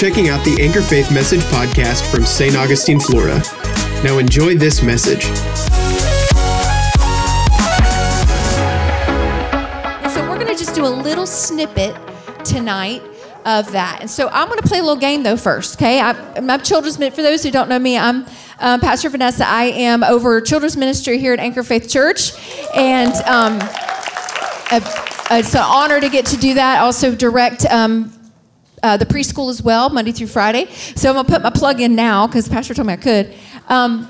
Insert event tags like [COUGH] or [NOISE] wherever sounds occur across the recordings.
checking out the Anchor Faith Message podcast from St. Augustine, Florida. Now enjoy this message. So we're going to just do a little snippet tonight of that. And so I'm going to play a little game though first, okay? I, my children's for those who don't know me, I'm um, Pastor Vanessa. I am over children's ministry here at Anchor Faith Church, and um, it's an honor to get to do that. Also direct. Um, uh, the preschool as well, Monday through Friday. So I'm gonna put my plug in now because Pastor told me I could. Um,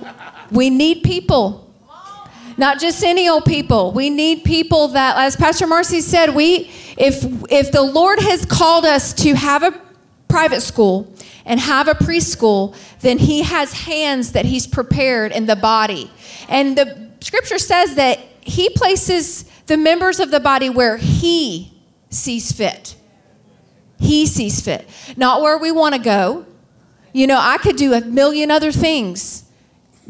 we need people not just any old people. We need people that, as Pastor Marcy said, we if if the Lord has called us to have a private school and have a preschool, then He has hands that He's prepared in the body. And the Scripture says that He places the members of the body where He sees fit. He sees fit, not where we want to go. You know, I could do a million other things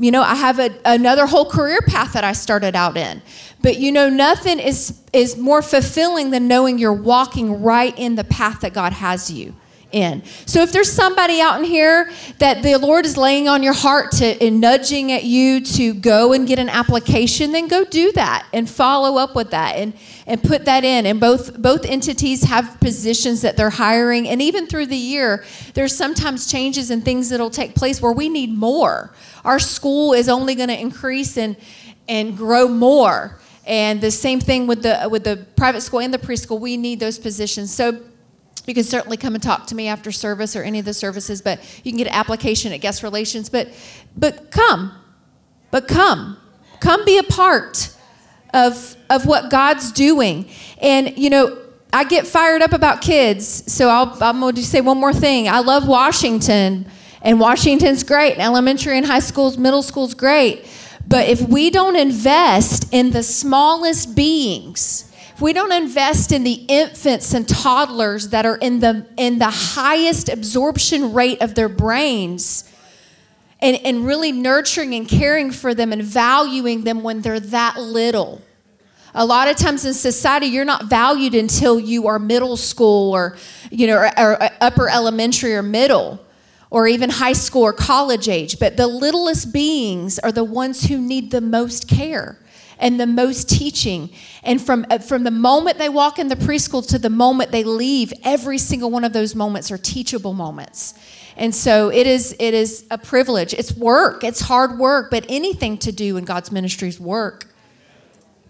you know, I have a, another whole career path that I started out in. But you know, nothing is, is more fulfilling than knowing you're walking right in the path that God has you in. So if there's somebody out in here that the Lord is laying on your heart to and nudging at you to go and get an application, then go do that and follow up with that and and put that in. And both both entities have positions that they're hiring and even through the year there's sometimes changes and things that'll take place where we need more. Our school is only going to increase and and grow more. And the same thing with the with the private school and the preschool, we need those positions. So you can certainly come and talk to me after service or any of the services, but you can get an application at guest relations. But but come. But come. Come be a part of of what God's doing. And you know, I get fired up about kids, so I'll, I'm going to say one more thing. I love Washington, and Washington's great. Elementary and high schools, middle school's great. But if we don't invest in the smallest beings, if we don't invest in the infants and toddlers that are in the, in the highest absorption rate of their brains, and, and really nurturing and caring for them and valuing them when they're that little. A lot of times in society, you're not valued until you are middle school or, you know, or, or upper elementary or middle or even high school or college age. But the littlest beings are the ones who need the most care and the most teaching. And from, uh, from the moment they walk in the preschool to the moment they leave, every single one of those moments are teachable moments. And so it is, it is a privilege. It's work, it's hard work, but anything to do in God's ministry is work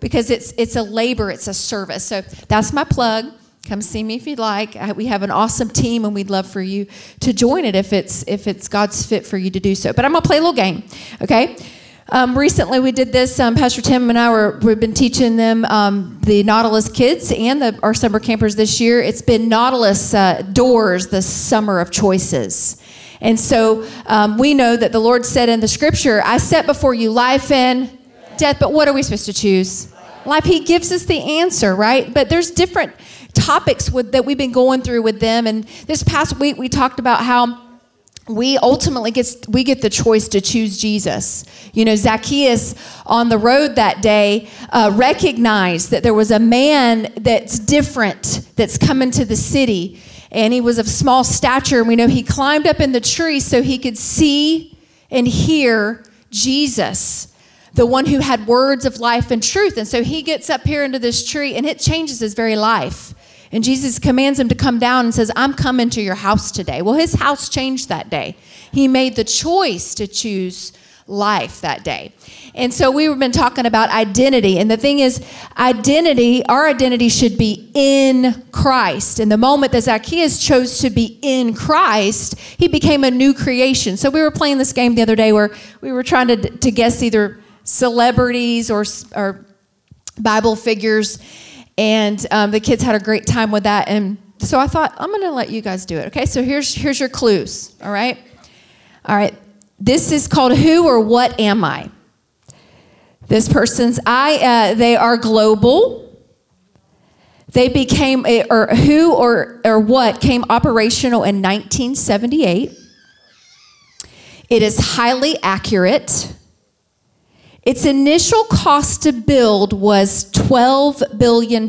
because it's, it's a labor, it's a service. So that's my plug. Come see me if you'd like. We have an awesome team, and we'd love for you to join it if it's if it's God's fit for you to do so. But I'm gonna play a little game, okay? Um, recently, we did this. Um, Pastor Tim and I were we've been teaching them um, the Nautilus kids and the, our summer campers this year. It's been Nautilus uh, doors, the summer of choices. And so um, we know that the Lord said in the Scripture, "I set before you life and death." But what are we supposed to choose? Life. He gives us the answer, right? But there's different topics with, that we've been going through with them. And this past week, we talked about how we ultimately get we get the choice to choose Jesus. You know, Zacchaeus on the road that day uh, recognized that there was a man that's different that's coming to the city, and he was of small stature. And we know he climbed up in the tree so he could see and hear Jesus, the one who had words of life and truth. And so he gets up here into this tree, and it changes his very life. And Jesus commands him to come down and says, I'm coming to your house today. Well, his house changed that day. He made the choice to choose life that day. And so we've been talking about identity. And the thing is, identity, our identity should be in Christ. And the moment that Zacchaeus chose to be in Christ, he became a new creation. So we were playing this game the other day where we were trying to, to guess either celebrities or, or Bible figures. And um, the kids had a great time with that. And so I thought, I'm going to let you guys do it. Okay, so here's, here's your clues. All right. All right. This is called Who or What Am I? This person's I, uh, they are global. They became, or who or, or what came operational in 1978. It is highly accurate. Its initial cost to build was $12 billion.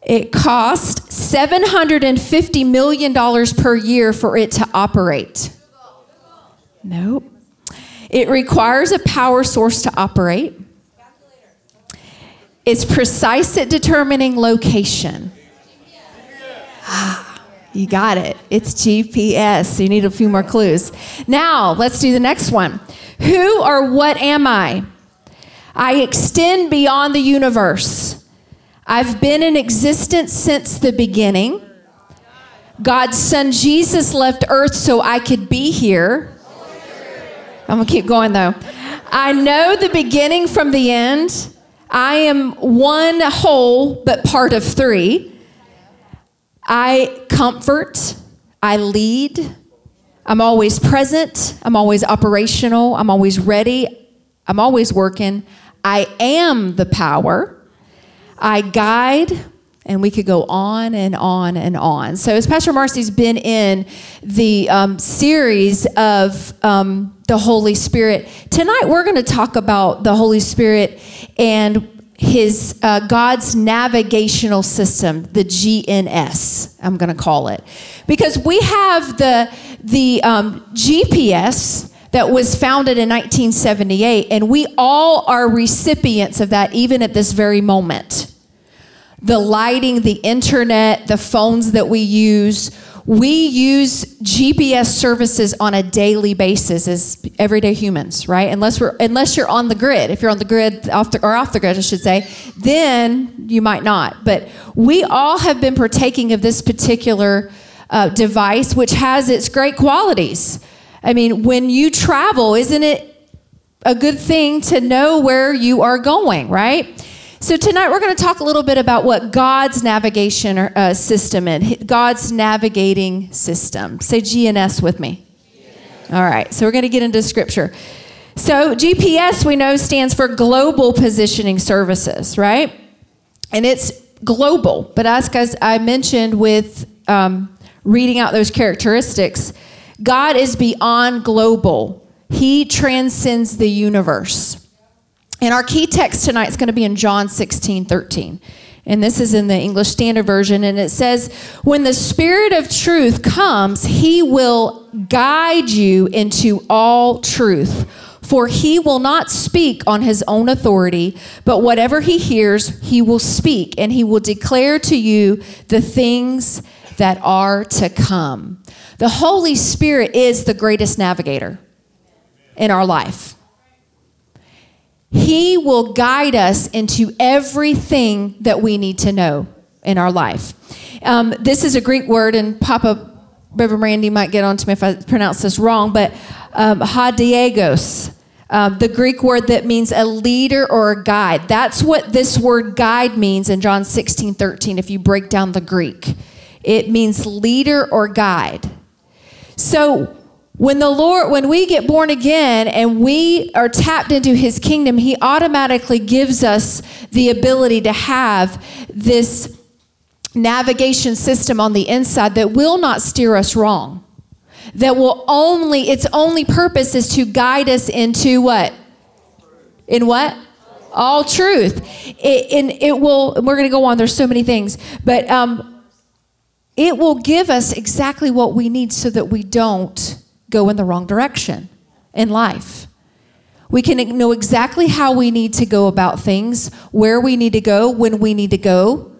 It cost $750 million per year for it to operate. Nope. It requires a power source to operate. It's precise at determining location. Ah, you got it. It's GPS. You need a few more clues. Now, let's do the next one. Who or what am I? I extend beyond the universe. I've been in existence since the beginning. God's son Jesus left earth so I could be here. I'm gonna keep going though. I know the beginning from the end. I am one whole, but part of three. I comfort, I lead, I'm always present, I'm always operational, I'm always ready, I'm always working. I am the power. I guide, and we could go on and on and on. So, as Pastor Marcy's been in the um, series of um, the Holy Spirit, tonight we're going to talk about the Holy Spirit and his uh, God's navigational system, the GNS. I'm going to call it because we have the the um, GPS that was founded in 1978, and we all are recipients of that, even at this very moment. The lighting, the internet, the phones that we use, we use GPS services on a daily basis as everyday humans, right? Unless we're unless you're on the grid. If you're on the grid off the, or off the grid, I should say, then you might not. But we all have been partaking of this particular uh, device, which has its great qualities. I mean, when you travel, isn't it a good thing to know where you are going, right? So tonight we're going to talk a little bit about what God's navigation uh, system and God's navigating system. Say GNS with me. All right. So we're going to get into scripture. So GPS we know stands for Global Positioning Services, right? And it's global. But as I mentioned with um, reading out those characteristics, God is beyond global. He transcends the universe. And our key text tonight is going to be in John 16, 13. And this is in the English Standard Version. And it says, When the Spirit of truth comes, he will guide you into all truth. For he will not speak on his own authority, but whatever he hears, he will speak, and he will declare to you the things that are to come. The Holy Spirit is the greatest navigator in our life. He will guide us into everything that we need to know in our life. Um, this is a Greek word, and Papa Reverend Randy might get on to me if I pronounce this wrong, but um, hadiagos, um, the Greek word that means a leader or a guide. That's what this word guide means in John 16, 13, if you break down the Greek. It means leader or guide. So when the Lord, when we get born again and we are tapped into his kingdom, he automatically gives us the ability to have this navigation system on the inside that will not steer us wrong. That will only, its only purpose is to guide us into what? In what? All truth. It, and it will, we're going to go on, there's so many things, but um, it will give us exactly what we need so that we don't go in the wrong direction in life. We can know exactly how we need to go about things, where we need to go, when we need to go,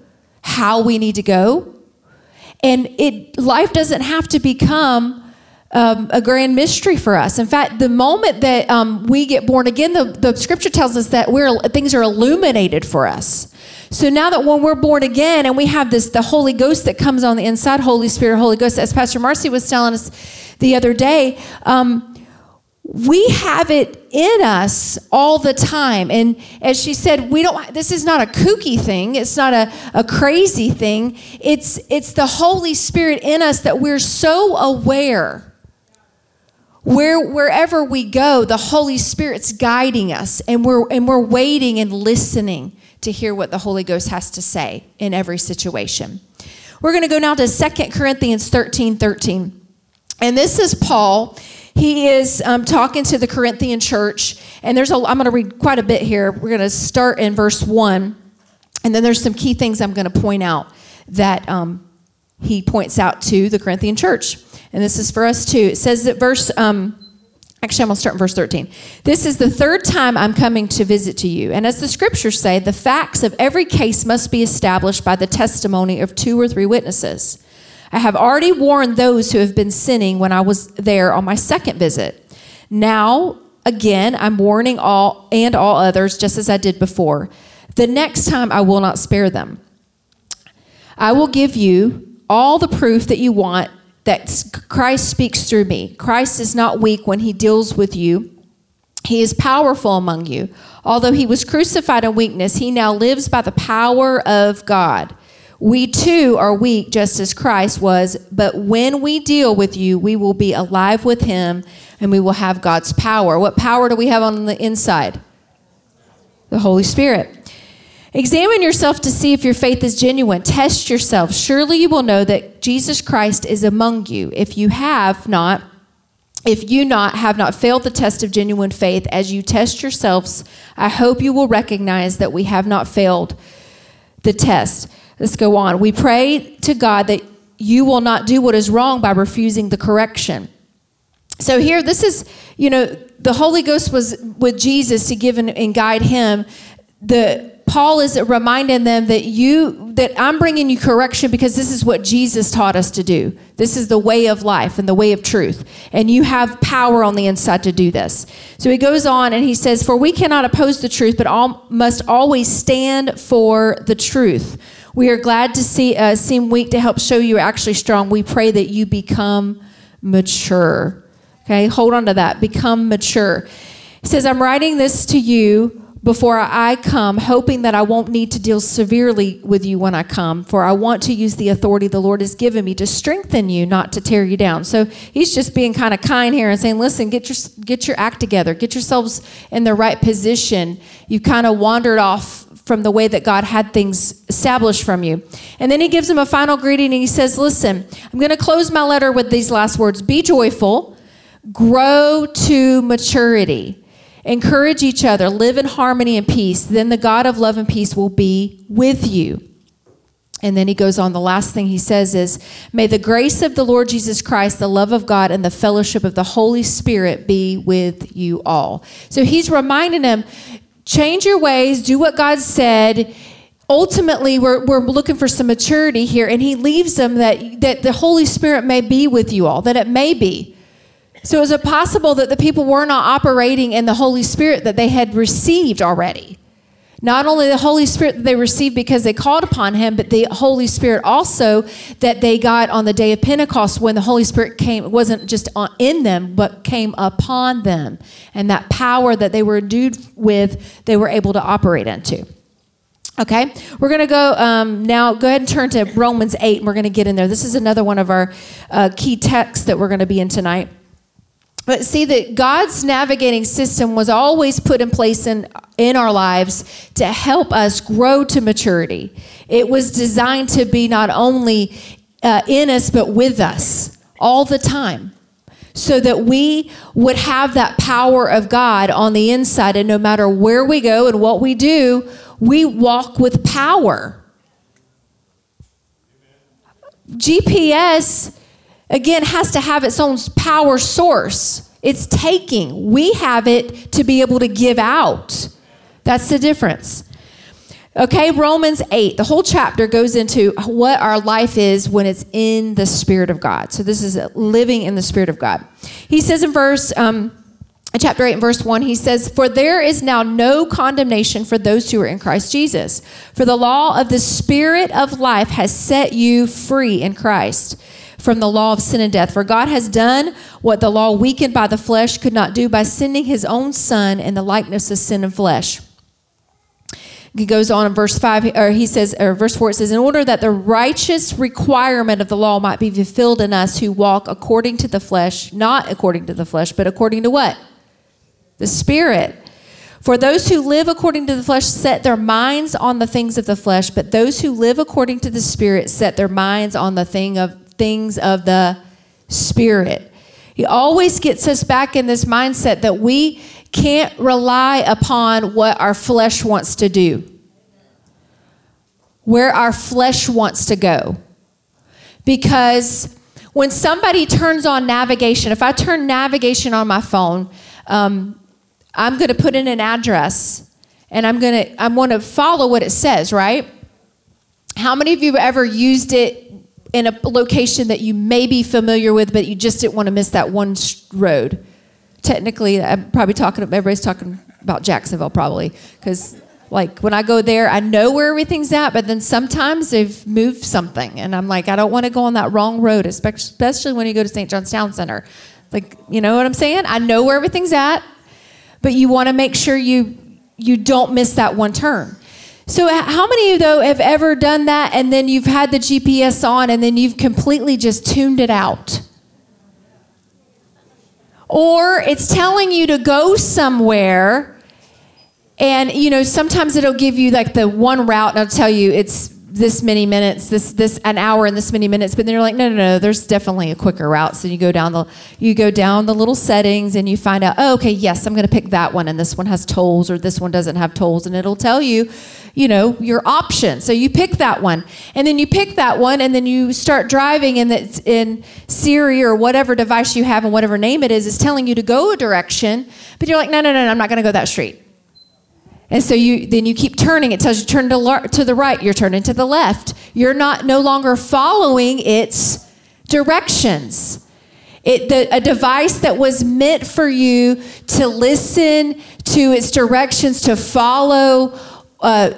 how we need to go. And it life doesn't have to become um, a grand mystery for us. In fact, the moment that um, we get born again, the, the scripture tells us that we're, things are illuminated for us. So now that when we're born again and we have this, the Holy Ghost that comes on the inside, Holy Spirit, Holy Ghost, as Pastor Marcy was telling us the other day, um, we have it in us all the time. And as she said, we don't, this is not a kooky thing. It's not a, a crazy thing. It's, it's the Holy Spirit in us that we're so aware where wherever we go the holy spirit's guiding us and we're and we're waiting and listening to hear what the holy ghost has to say in every situation we're going to go now to 2 corinthians 13 13 and this is paul he is um, talking to the corinthian church and there's a i'm going to read quite a bit here we're going to start in verse 1 and then there's some key things i'm going to point out that um, he points out to the Corinthian church. And this is for us too. It says that verse, um, actually, I'm going to start in verse 13. This is the third time I'm coming to visit to you. And as the scriptures say, the facts of every case must be established by the testimony of two or three witnesses. I have already warned those who have been sinning when I was there on my second visit. Now, again, I'm warning all and all others, just as I did before. The next time I will not spare them. I will give you all the proof that you want that Christ speaks through me. Christ is not weak when he deals with you. He is powerful among you. Although he was crucified in weakness, he now lives by the power of God. We too are weak just as Christ was, but when we deal with you, we will be alive with him and we will have God's power. What power do we have on the inside? The Holy Spirit. Examine yourself to see if your faith is genuine. Test yourself. Surely you will know that Jesus Christ is among you. If you have not, if you not have not failed the test of genuine faith as you test yourselves, I hope you will recognize that we have not failed the test. Let's go on. We pray to God that you will not do what is wrong by refusing the correction. So here, this is, you know, the Holy Ghost was with Jesus to give and, and guide him. The Paul is reminding them that you that I'm bringing you correction because this is what Jesus taught us to do. This is the way of life and the way of truth. And you have power on the inside to do this. So he goes on and he says, "For we cannot oppose the truth, but all must always stand for the truth. We are glad to see uh, seem weak to help show you are actually strong. We pray that you become mature." Okay? Hold on to that. Become mature. He says, "I'm writing this to you before I come, hoping that I won't need to deal severely with you when I come, for I want to use the authority the Lord has given me to strengthen you, not to tear you down. So he's just being kind of kind here and saying, listen, get your, get your act together, get yourselves in the right position. You kind of wandered off from the way that God had things established from you. And then he gives him a final greeting and he says, listen, I'm going to close my letter with these last words Be joyful, grow to maturity. Encourage each other, live in harmony and peace. Then the God of love and peace will be with you. And then he goes on. The last thing he says is, May the grace of the Lord Jesus Christ, the love of God, and the fellowship of the Holy Spirit be with you all. So he's reminding them, change your ways, do what God said. Ultimately, we're, we're looking for some maturity here, and he leaves them that, that the Holy Spirit may be with you all, that it may be. So is it possible that the people were not operating in the Holy Spirit that they had received already? Not only the Holy Spirit that they received because they called upon Him, but the Holy Spirit also that they got on the day of Pentecost when the Holy Spirit came, wasn't just in them, but came upon them. And that power that they were endued with, they were able to operate into. Okay, we're going to go um, now. Go ahead and turn to Romans 8, and we're going to get in there. This is another one of our uh, key texts that we're going to be in tonight. But see that God's navigating system was always put in place in, in our lives to help us grow to maturity. It was designed to be not only uh, in us, but with us all the time. So that we would have that power of God on the inside, and no matter where we go and what we do, we walk with power. GPS again, has to have its own power source. It's taking. We have it to be able to give out. That's the difference. Okay, Romans 8, the whole chapter goes into what our life is when it's in the Spirit of God. So this is living in the Spirit of God. He says in verse, um, chapter 8 and verse 1, he says, For there is now no condemnation for those who are in Christ Jesus. For the law of the Spirit of life has set you free in Christ from the law of sin and death. For God has done what the law weakened by the flesh could not do by sending his own Son in the likeness of sin and flesh. He goes on in verse 5, or he says, or verse 4, it says, In order that the righteous requirement of the law might be fulfilled in us who walk according to the flesh, not according to the flesh, but according to what? The Spirit. For those who live according to the flesh set their minds on the things of the flesh, but those who live according to the Spirit set their minds on the thing of things of the Spirit. He always gets us back in this mindset that we can't rely upon what our flesh wants to do. where our flesh wants to go. Because when somebody turns on navigation, if I turn navigation on my phone, um, I'm going to put in an address and I'm going to I'm going to follow what it says, right? How many of you have ever used it in a location that you may be familiar with, but you just didn't want to miss that one road? Technically, I'm probably talking. Everybody's talking about Jacksonville, probably, because like when I go there, I know where everything's at, but then sometimes they've moved something, and I'm like, I don't want to go on that wrong road, especially when you go to St. John's Town Center. Like, you know what I'm saying? I know where everything's at, but you want to make sure you you don't miss that one turn. So, how many of you, though, have ever done that and then you've had the GPS on and then you've completely just tuned it out? Or it's telling you to go somewhere and, you know, sometimes it'll give you like the one route and it'll tell you it's this many minutes, this this an hour and this many minutes, but then you're like, no, no, no, there's definitely a quicker route. So you go down the you go down the little settings and you find out, oh, okay, yes, I'm going to pick that one, and this one has tolls or this one doesn't have tolls, and it'll tell you, you know, your option. So you pick that one, and then you pick that one, and then you start driving, and it's in Siri or whatever device you have and whatever name it is is telling you to go a direction, but you're like, no, no, no, no I'm not going to go that street. And so you then you keep turning. It tells you turn to, to the right. You're turning to the left. You're not no longer following its directions. It, the, a device that was meant for you to listen to its directions, to follow, uh,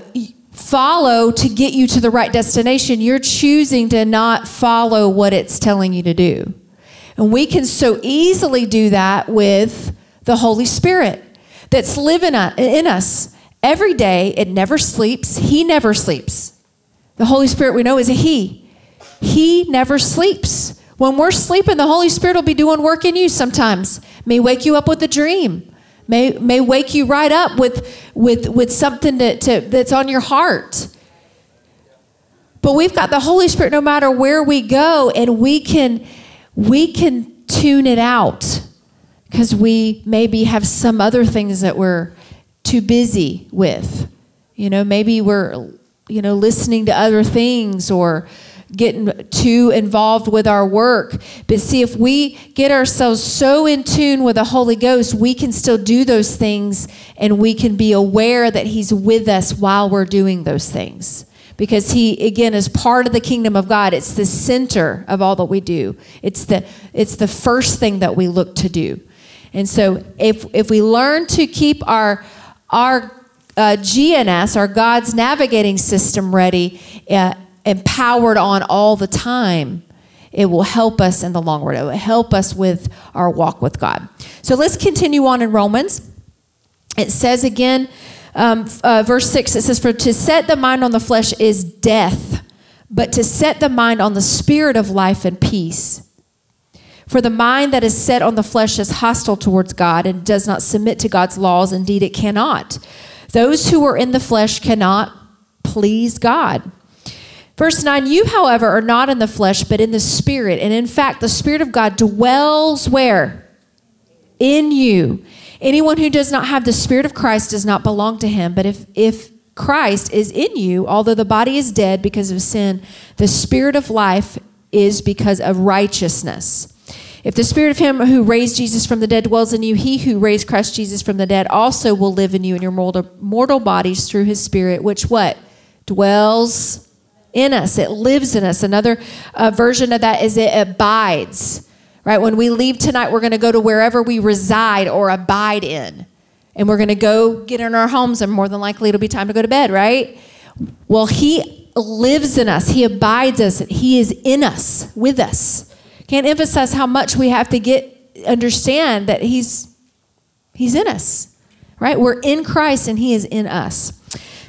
follow to get you to the right destination. You're choosing to not follow what it's telling you to do. And we can so easily do that with the Holy Spirit that's living in us. Every day, it never sleeps. He never sleeps. The Holy Spirit we know is a He. He never sleeps. When we're sleeping, the Holy Spirit will be doing work in you sometimes. May wake you up with a dream. May, may wake you right up with, with, with something to, to, that's on your heart. But we've got the Holy Spirit no matter where we go, and we can, we can tune it out because we maybe have some other things that we're too busy with. You know, maybe we're, you know, listening to other things or getting too involved with our work. But see, if we get ourselves so in tune with the Holy Ghost, we can still do those things and we can be aware that He's with us while we're doing those things. Because He, again, is part of the kingdom of God. It's the center of all that we do, it's the, it's the first thing that we look to do. And so if, if we learn to keep our our uh, GNS, our God's navigating system, ready, uh, empowered on all the time, it will help us in the long run. It will help us with our walk with God. So let's continue on in Romans. It says again, um, uh, verse 6, it says, For to set the mind on the flesh is death, but to set the mind on the spirit of life and peace. For the mind that is set on the flesh is hostile towards God and does not submit to God's laws. Indeed, it cannot. Those who are in the flesh cannot please God. Verse 9, you, however, are not in the flesh, but in the Spirit. And in fact, the Spirit of God dwells where? In you. Anyone who does not have the Spirit of Christ does not belong to him. But if, if Christ is in you, although the body is dead because of sin, the Spirit of life is because of righteousness. If the spirit of him who raised Jesus from the dead dwells in you, he who raised Christ Jesus from the dead also will live in you in your mortal, mortal bodies through his spirit, which what? Dwells in us. It lives in us. Another uh, version of that is it abides. Right? When we leave tonight, we're going to go to wherever we reside or abide in. And we're going to go get in our homes, and more than likely it'll be time to go to bed, right? Well, he lives in us, he abides us, he is in us, with us. Can't emphasize how much we have to get understand that he's he's in us. Right? We're in Christ and he is in us.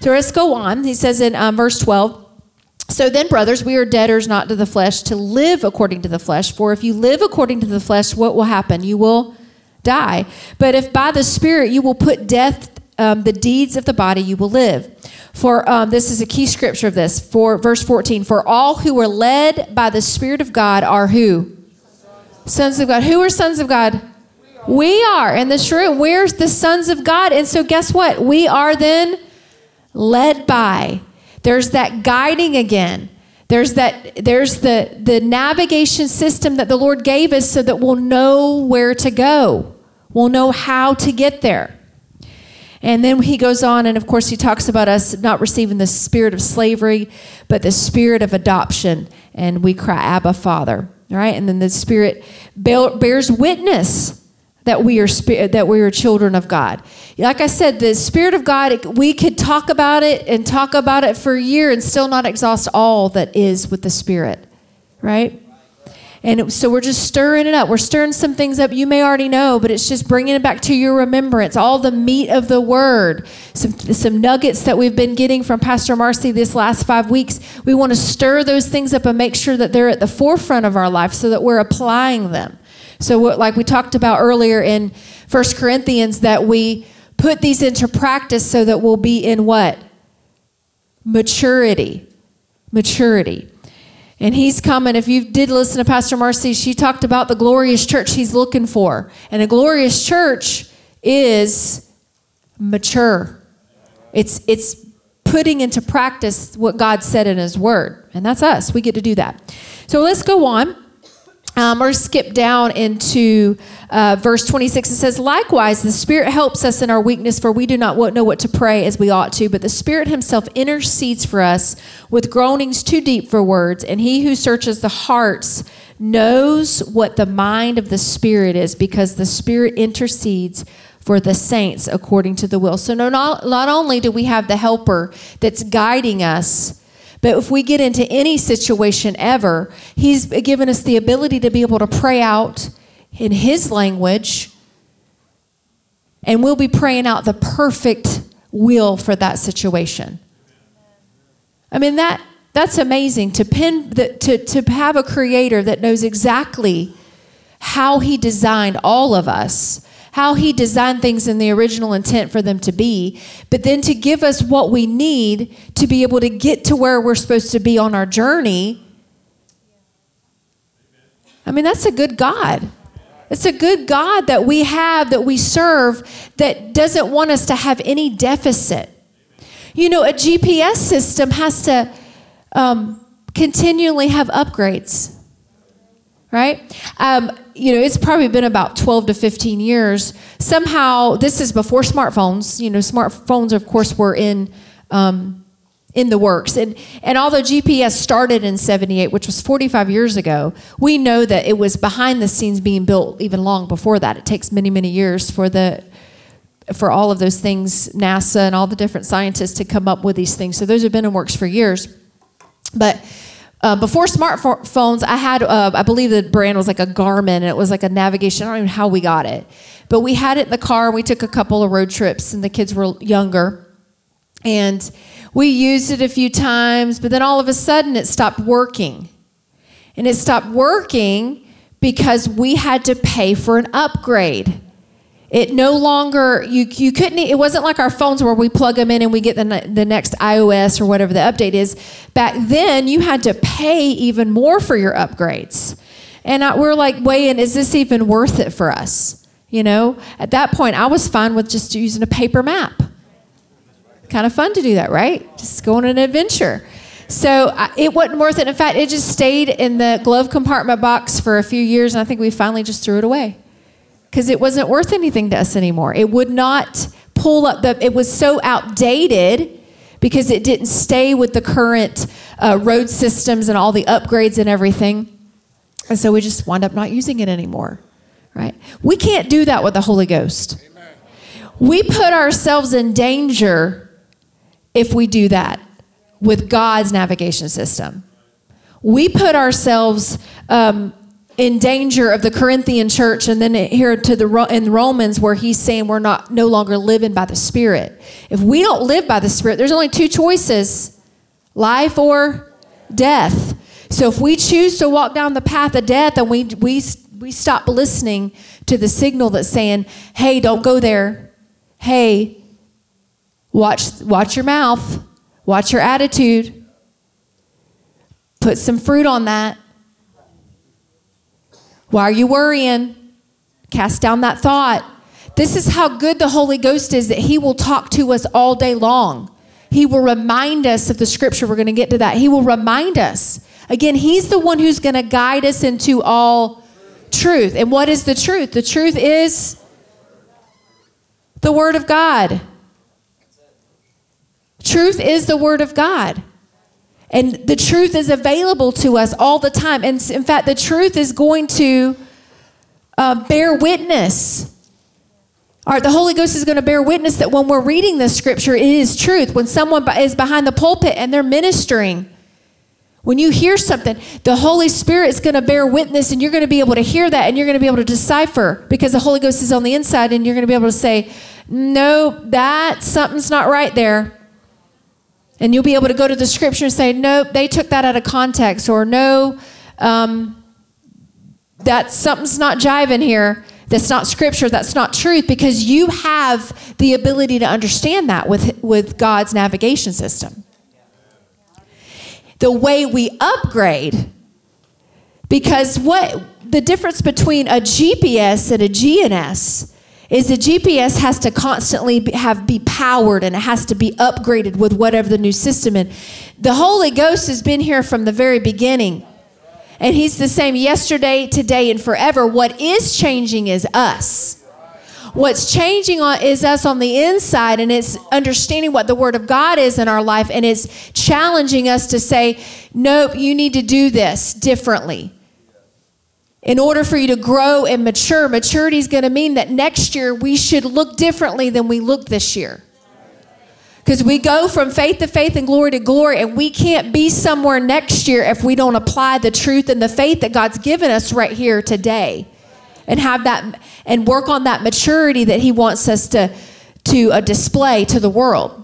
So let's go on. He says in um, verse 12, so then, brothers, we are debtors not to the flesh to live according to the flesh. For if you live according to the flesh, what will happen? You will die. But if by the Spirit you will put death, um, the deeds of the body, you will live. For um, this is a key scripture of this. For verse 14, for all who are led by the Spirit of God are who? Sons of God. Who are sons of God? We are in this room. We're the sons of God. And so, guess what? We are then led by. There's that guiding again. There's that there's the the navigation system that the Lord gave us so that we'll know where to go. We'll know how to get there. And then he goes on, and of course, he talks about us not receiving the spirit of slavery, but the spirit of adoption. And we cry, Abba, Father. right? And then the spirit bears witness that we are spirit, that we are children of God. Like I said, the Spirit of God, we could talk about it and talk about it for a year and still not exhaust all that is with the Spirit, right? And so we're just stirring it up. We're stirring some things up you may already know, but it's just bringing it back to your remembrance. All the meat of the word, some, some nuggets that we've been getting from Pastor Marcy this last five weeks. We want to stir those things up and make sure that they're at the forefront of our life so that we're applying them. So, like we talked about earlier in First Corinthians, that we put these into practice so that we'll be in what? Maturity. Maturity. And he's coming. If you did listen to Pastor Marcy, she talked about the glorious church he's looking for. And a glorious church is mature. It's it's putting into practice what God said in his word. And that's us. We get to do that. So let's go on. Um, or skip down into uh, verse 26. It says, Likewise, the Spirit helps us in our weakness, for we do not know what to pray as we ought to, but the Spirit Himself intercedes for us with groanings too deep for words. And He who searches the hearts knows what the mind of the Spirit is, because the Spirit intercedes for the saints according to the will. So, no, not, not only do we have the helper that's guiding us, but if we get into any situation ever, He's given us the ability to be able to pray out in His language, and we'll be praying out the perfect will for that situation. I mean, that, that's amazing to, pin the, to, to have a creator that knows exactly how He designed all of us how He designed things in the original intent for them to be, but then to give us what we need to be able to get to where we're supposed to be on our journey. I mean, that's a good God. It's a good God that we have, that we serve, that doesn't want us to have any deficit. You know, a GPS system has to um, continually have upgrades, right? Um, you know, it's probably been about 12 to 15 years. Somehow, this is before smartphones. You know, smartphones, of course, were in. Um, in the works. And, and although GPS started in 78, which was 45 years ago, we know that it was behind the scenes being built even long before that. It takes many, many years for the for all of those things, NASA and all the different scientists to come up with these things. So those have been in works for years. But uh, before smartphones, I had, uh, I believe the brand was like a Garmin, and it was like a navigation. I don't even know how we got it, but we had it in the car. and We took a couple of road trips, and the kids were younger, and we used it a few times. But then all of a sudden, it stopped working, and it stopped working because we had to pay for an upgrade. It no longer you you couldn't. It wasn't like our phones where we plug them in and we get the the next iOS or whatever the update is. Back then, you had to pay even more for your upgrades, and I, we're like weighing: is this even worth it for us? You know, at that point, I was fine with just using a paper map. Kind of fun to do that, right? Just go on an adventure. So it wasn't worth it. In fact, it just stayed in the glove compartment box for a few years, and I think we finally just threw it away because it wasn't worth anything to us anymore. It would not pull up the, it was so outdated because it didn't stay with the current uh, road systems and all the upgrades and everything. And so we just wound up not using it anymore, right? We can't do that with the Holy Ghost. Amen. We put ourselves in danger if we do that with God's navigation system. We put ourselves um, in danger of the Corinthian church, and then here to the in Romans, where he's saying we're not no longer living by the Spirit. If we don't live by the Spirit, there's only two choices: life or death. So if we choose to walk down the path of death, and we we we stop listening to the signal that's saying, "Hey, don't go there. Hey, watch watch your mouth, watch your attitude." Put some fruit on that why are you worrying? Cast down that thought. This is how good the Holy Ghost is that He will talk to us all day long. he will remind us of the scripture. We're going to get to that. He will remind us. Again, he's the one who's going to guide us into all truth. And what is the truth? The truth is the word of God. Truth is the word of God. And the truth is available to us all the time. And in fact, the truth is going to uh, bear witness. All right, the Holy Ghost is going to bear witness that when we're reading the scripture, it is truth. When someone is behind the pulpit and they're ministering, when you hear something, the Holy Spirit is going to bear witness and you're going to be able to hear that and you're going to be able to decipher because the Holy Ghost is on the inside and you're going to be able to say, no, that something's not right there. And you'll be able to go to the scripture and say, nope, they took that out of context, or no, um, that something's not jiving here. That's not scripture. That's not truth because you have the ability to understand that with, with God's navigation system. The way we upgrade, because what the difference between a GPS and a GNS is the GPS has to constantly have be powered and it has to be upgraded with whatever the new system is. The Holy Ghost has been here from the very beginning. And he's the same yesterday, today, and forever. What is changing is us. What's changing is us on the inside, and it's understanding what the Word of God is in our life, and it's challenging us to say, Nope, you need to do this differently in order for you to grow and mature, maturity is going to mean that next year we should look differently than we look this year. Because we go from faith to faith and glory to glory, and we can't be somewhere next year if we don't apply the truth and the faith that God's given us right here today and have that and work on that maturity that He wants us to, to uh, display to the world.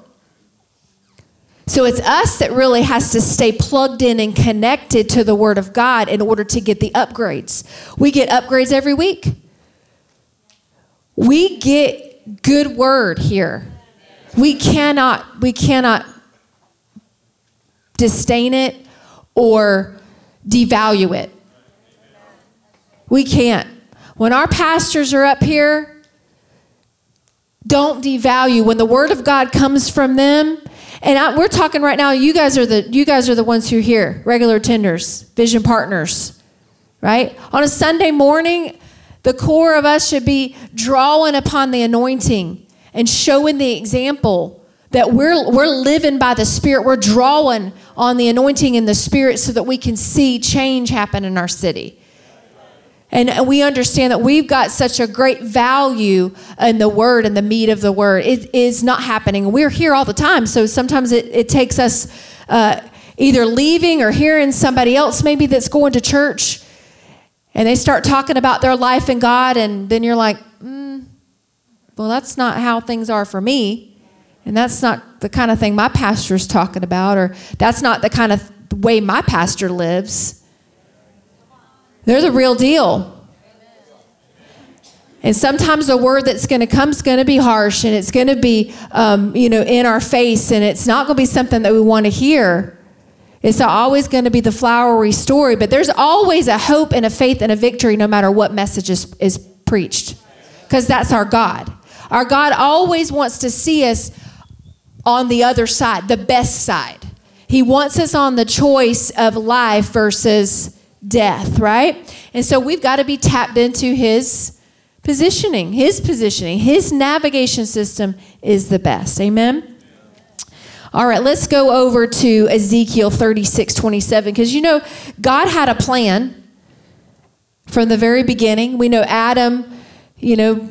So it's us that really has to stay plugged in and connected to the Word of God in order to get the upgrades. We get upgrades every week. We get good word here. We cannot, we cannot disdain it or devalue it. We can't. When our pastors are up here, don't devalue. When the word of God comes from them, and I, we're talking right now. You guys are the you guys are the ones who are here, regular tenders, vision partners, right? On a Sunday morning, the core of us should be drawing upon the anointing and showing the example that we're we're living by the Spirit. We're drawing on the anointing and the Spirit so that we can see change happen in our city. And we understand that we've got such a great value in the word and the meat of the word. It is not happening. We're here all the time. So sometimes it, it takes us uh, either leaving or hearing somebody else maybe that's going to church and they start talking about their life and God. And then you're like, mm, well, that's not how things are for me. And that's not the kind of thing my pastor is talking about, or that's not the kind of way my pastor lives. They're the real deal. And sometimes the word that's going to come is going to be harsh and it's going to be, um, you know, in our face and it's not going to be something that we want to hear. It's always going to be the flowery story, but there's always a hope and a faith and a victory no matter what message is, is preached because that's our God. Our God always wants to see us on the other side, the best side. He wants us on the choice of life versus death, right? And so we've got to be tapped into his positioning. His positioning, his navigation system is the best. Amen. All right, let's go over to Ezekiel 36 27, because you know, God had a plan from the very beginning. We know Adam, you know,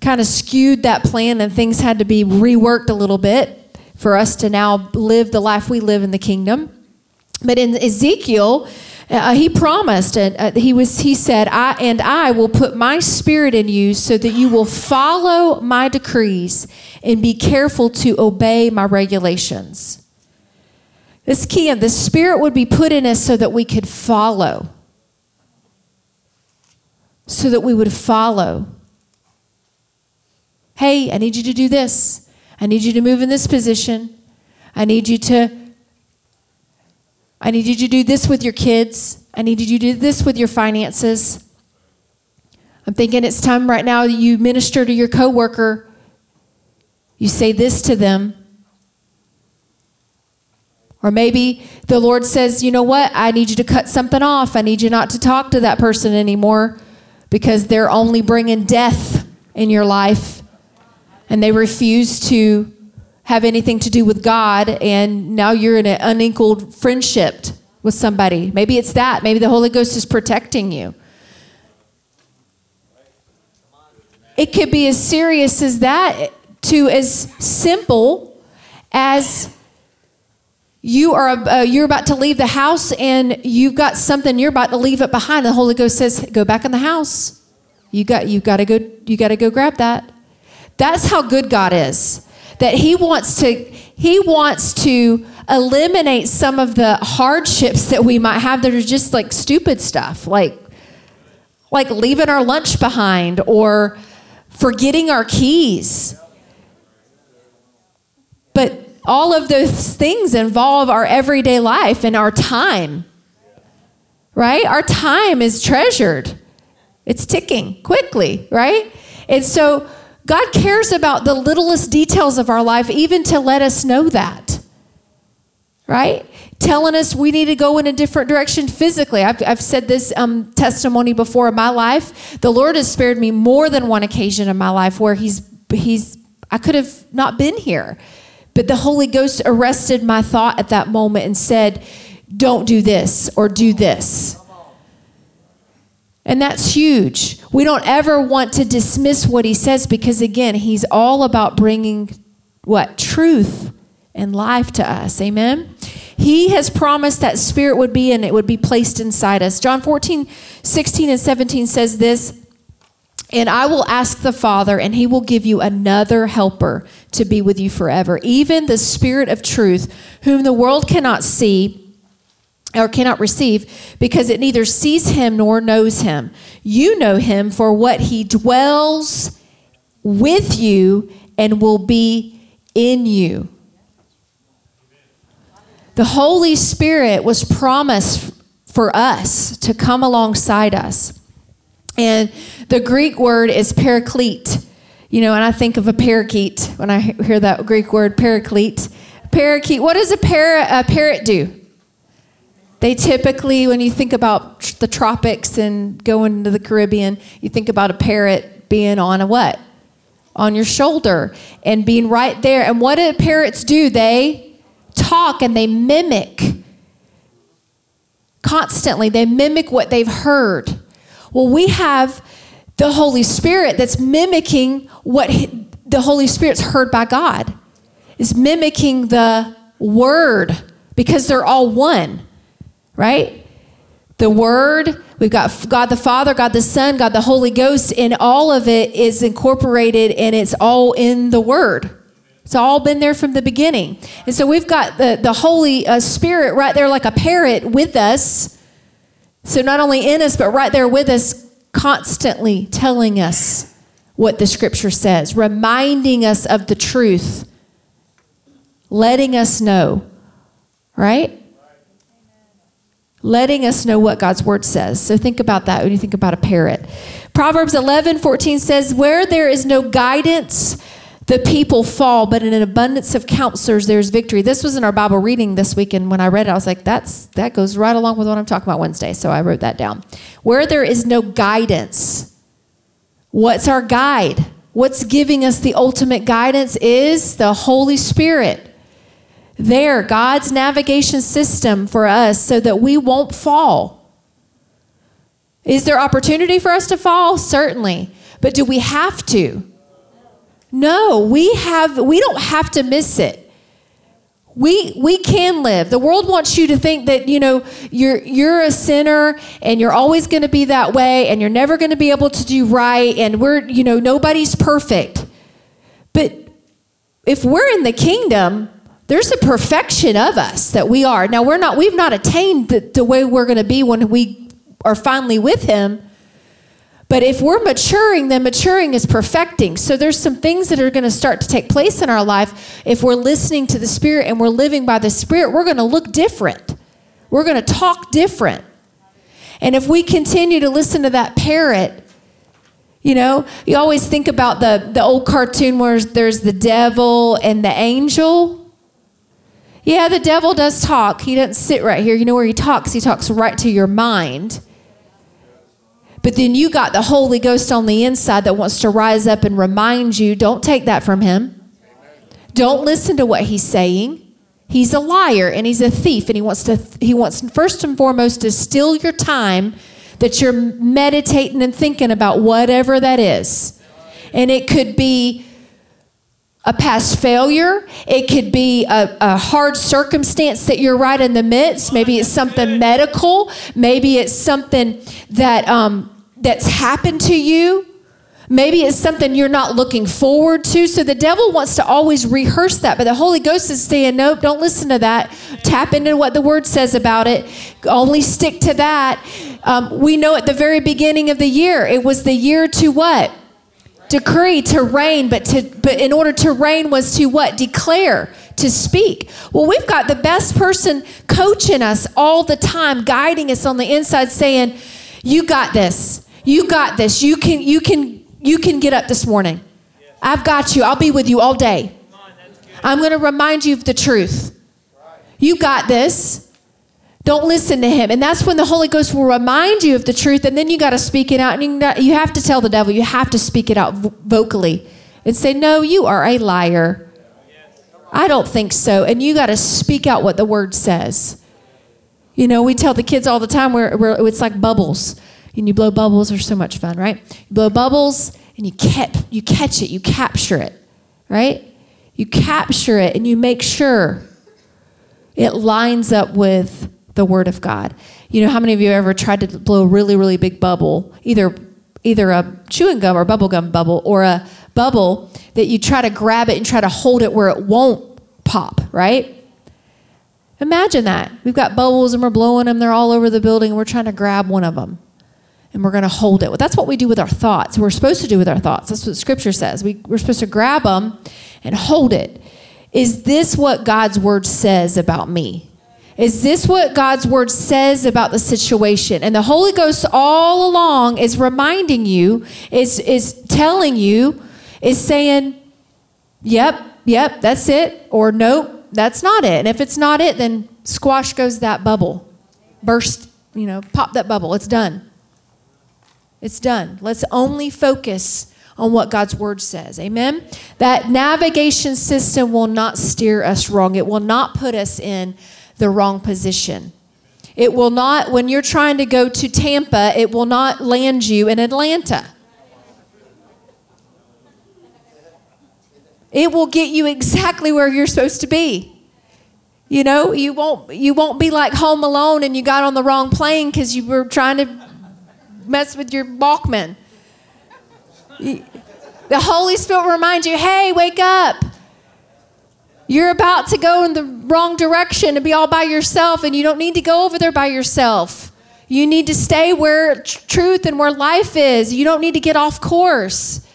kind of skewed that plan and things had to be reworked a little bit for us to now live the life we live in the kingdom. But in Ezekiel, uh, he promised, and uh, he was. He said, "I and I will put my spirit in you, so that you will follow my decrees and be careful to obey my regulations." This key, and the spirit would be put in us so that we could follow, so that we would follow. Hey, I need you to do this. I need you to move in this position. I need you to I need you to do this with your kids. I need you to do this with your finances. I'm thinking it's time right now you minister to your coworker. You say this to them. Or maybe the Lord says, you know what? I need you to cut something off. I need you not to talk to that person anymore because they're only bringing death in your life and they refuse to have anything to do with God. And now you're in an unequaled friendship with somebody. Maybe it's that. Maybe the Holy Ghost is protecting you. It could be as serious as that to as simple as you are uh, you're about to leave the house and you've got something you're about to leave it behind the holy ghost says go back in the house you got you got to go you got to go grab that that's how good god is that he wants to he wants to eliminate some of the hardships that we might have that are just like stupid stuff like like leaving our lunch behind or forgetting our keys but all of those things involve our everyday life and our time. Right? Our time is treasured. It's ticking quickly, right? And so God cares about the littlest details of our life, even to let us know that. Right? Telling us we need to go in a different direction physically. I've, I've said this um, testimony before in my life. The Lord has spared me more than one occasion in my life where He's, He's, I could have not been here but the Holy Ghost arrested my thought at that moment and said, Don't do this or do this. And that's huge. We don't ever want to dismiss what he says because, again, he's all about bringing what? Truth and life to us. Amen? He has promised that spirit would be and it would be placed inside us. John 14, 16, and 17 says this and I will ask the Father, and he will give you another helper to be with you forever, even the Spirit of truth, whom the world cannot see or cannot receive because it neither sees him nor knows him. You know him for what he dwells with you and will be in you. The Holy Spirit was promised for us to come alongside us. And the Greek word is paraclete. You know, and I think of a parakeet when I hear that Greek word paraclete. Parakeet, what does a, parrot, a parrot do? They typically, when you think about the tropics and going to the Caribbean, you think about a parrot being on a what? On your shoulder and being right there. And what do parrots do? They talk and they mimic constantly. They mimic what they've heard. Well, we have the Holy Spirit that's mimicking what the Holy Spirit's heard by God, is mimicking the Word because they're all one, right? The Word, we've got God the Father, God the Son, God the Holy Ghost, and all of it is incorporated and it's all in the Word. It's all been there from the beginning. And so we've got the, the Holy uh, Spirit right there like a parrot with us. So not only in us, but right there with us, constantly telling us what the scripture says, reminding us of the truth, letting us know, right? Letting us know what God's word says. So think about that when you think about a parrot. Proverbs 11 14 says, Where there is no guidance, the people fall, but in an abundance of counselors, there's victory. This was in our Bible reading this week, and when I read it, I was like, that's that goes right along with what I'm talking about Wednesday. So I wrote that down. Where there is no guidance, what's our guide? What's giving us the ultimate guidance is the Holy Spirit. There, God's navigation system for us so that we won't fall. Is there opportunity for us to fall? Certainly. But do we have to? No, we have we don't have to miss it. We we can live. The world wants you to think that, you know, you're you're a sinner and you're always going to be that way and you're never going to be able to do right and we're, you know, nobody's perfect. But if we're in the kingdom, there's a perfection of us that we are. Now we're not we've not attained the, the way we're going to be when we are finally with him. But if we're maturing, then maturing is perfecting. So there's some things that are going to start to take place in our life. If we're listening to the Spirit and we're living by the Spirit, we're going to look different. We're going to talk different. And if we continue to listen to that parrot, you know, you always think about the, the old cartoon where there's the devil and the angel. Yeah, the devil does talk. He doesn't sit right here. You know where he talks? He talks right to your mind. But then you got the Holy Ghost on the inside that wants to rise up and remind you don't take that from him. Don't listen to what he's saying. He's a liar and he's a thief and he wants to he wants first and foremost to steal your time that you're meditating and thinking about whatever that is. And it could be a past failure. It could be a, a, hard circumstance that you're right in the midst. Maybe it's something medical. Maybe it's something that um, that's happened to you. Maybe it's something you're not looking forward to. So the devil wants to always rehearse that, but the Holy Ghost is saying, nope, don't listen to that. Tap into what the Word says about it. Only stick to that. Um, we know at the very beginning of the year, it was the year to what? Decree to reign, but to but in order to reign was to what? Declare to speak. Well, we've got the best person coaching us all the time, guiding us on the inside, saying, "You got this. You got this. You can. You can you can get up this morning. I've got you. I'll be with you all day. I'm going to remind you of the truth. You got this. Don't listen to him. And that's when the Holy Ghost will remind you of the truth. And then you got to speak it out. And you, have to tell the devil, you have to speak it out vocally and say, No, you are a liar. I don't think so. And you got to speak out what the word says. You know, we tell the kids all the time, where it's like bubbles and you blow bubbles are so much fun, right? You blow bubbles and you catch, you catch it, you capture it, right? You capture it and you make sure it lines up with the Word of God. You know, how many of you ever tried to blow a really, really big bubble, either either a chewing gum or bubble gum bubble, or a bubble that you try to grab it and try to hold it where it won't pop, right? Imagine that. We've got bubbles and we're blowing them, they're all over the building, and we're trying to grab one of them and we're going to hold it. Well, that's what we do with our thoughts. We're supposed to do with our thoughts. That's what Scripture says. We, we're supposed to grab them and hold it. Is this what God's Word says about me? Is this what God's Word says about the situation? And the Holy Ghost all along is reminding you, is, is telling you, is saying, yep, yep, that's it, or nope, that's not it. And if it's not it, then squash goes that bubble. Burst, you know, pop that bubble. It's done. It's done. Let's only focus on what God's word says. Amen? That navigation system will not steer us wrong, it will not put us in the wrong position. It will not, when you're trying to go to Tampa, it will not land you in Atlanta. It will get you exactly where you're supposed to be. You know, you won't you won't be like home alone and you got on the wrong plane because you were trying to mess with your Walkman. The Holy Spirit will remind you hey, wake up. You're about to go in the wrong direction and be all by yourself, and you don't need to go over there by yourself. You need to stay where truth and where life is. You don't need to get off course.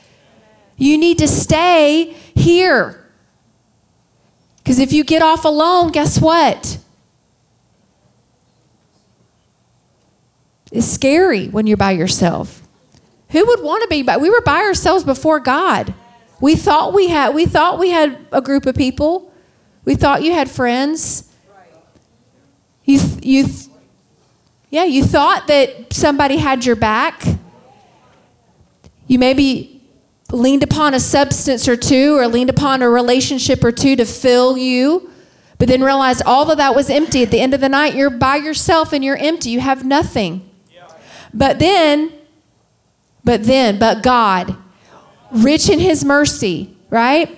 You need to stay here. Because if you get off alone, guess what? It's scary when you're by yourself. Who would want to be by? We were by ourselves before God. We thought we had we thought we had a group of people. We thought you had friends. You you yeah, you thought that somebody had your back. You maybe leaned upon a substance or two or leaned upon a relationship or two to fill you, but then realized all of that was empty. At the end of the night, you're by yourself and you're empty. You have nothing. But then, but then, but God, rich in his mercy, right?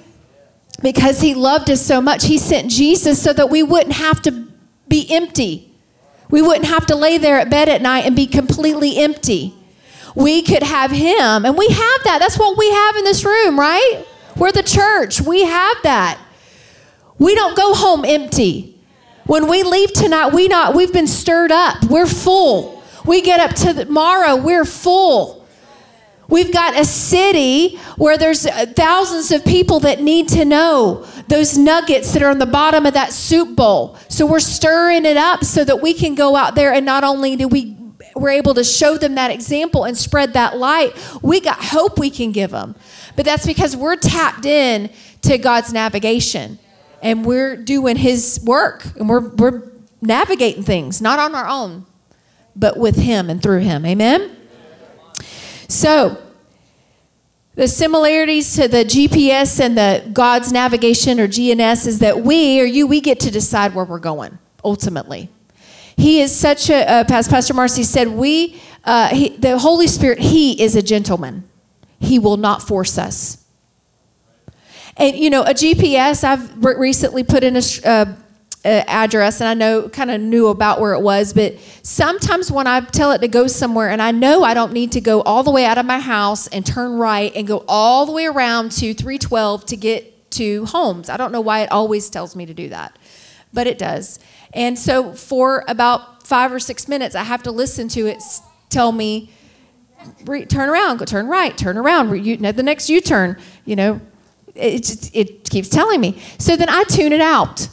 Because he loved us so much, he sent Jesus so that we wouldn't have to be empty. We wouldn't have to lay there at bed at night and be completely empty. We could have him, and we have that. That's what we have in this room, right? We're the church. We have that. We don't go home empty. When we leave tonight, we not we've been stirred up. We're full. We get up to tomorrow, we're full. We've got a city where there's uh, thousands of people that need to know those nuggets that are on the bottom of that soup bowl. So we're stirring it up so that we can go out there and not only do we we're able to show them that example and spread that light, we got hope we can give them. But that's because we're tapped in to God's navigation. and we're doing His work, and we're we're navigating things not on our own, but with Him and through Him. Amen. So. The similarities to the GPS and the God's navigation or GNS is that we or you, we get to decide where we're going ultimately. He is such a, uh, as Pastor Marcy said, we, uh, he, the Holy Spirit, He is a gentleman. He will not force us. And, you know, a GPS, I've recently put in a, uh, uh, address and I know kind of knew about where it was, but sometimes when I tell it to go somewhere and I know I don't need to go all the way out of my house and turn right and go all the way around to 312 to get to homes. I don't know why it always tells me to do that, but it does. And so for about five or six minutes, I have to listen to it tell me, turn around, go turn right, turn around, you, the next U turn, you know, it, it keeps telling me. So then I tune it out.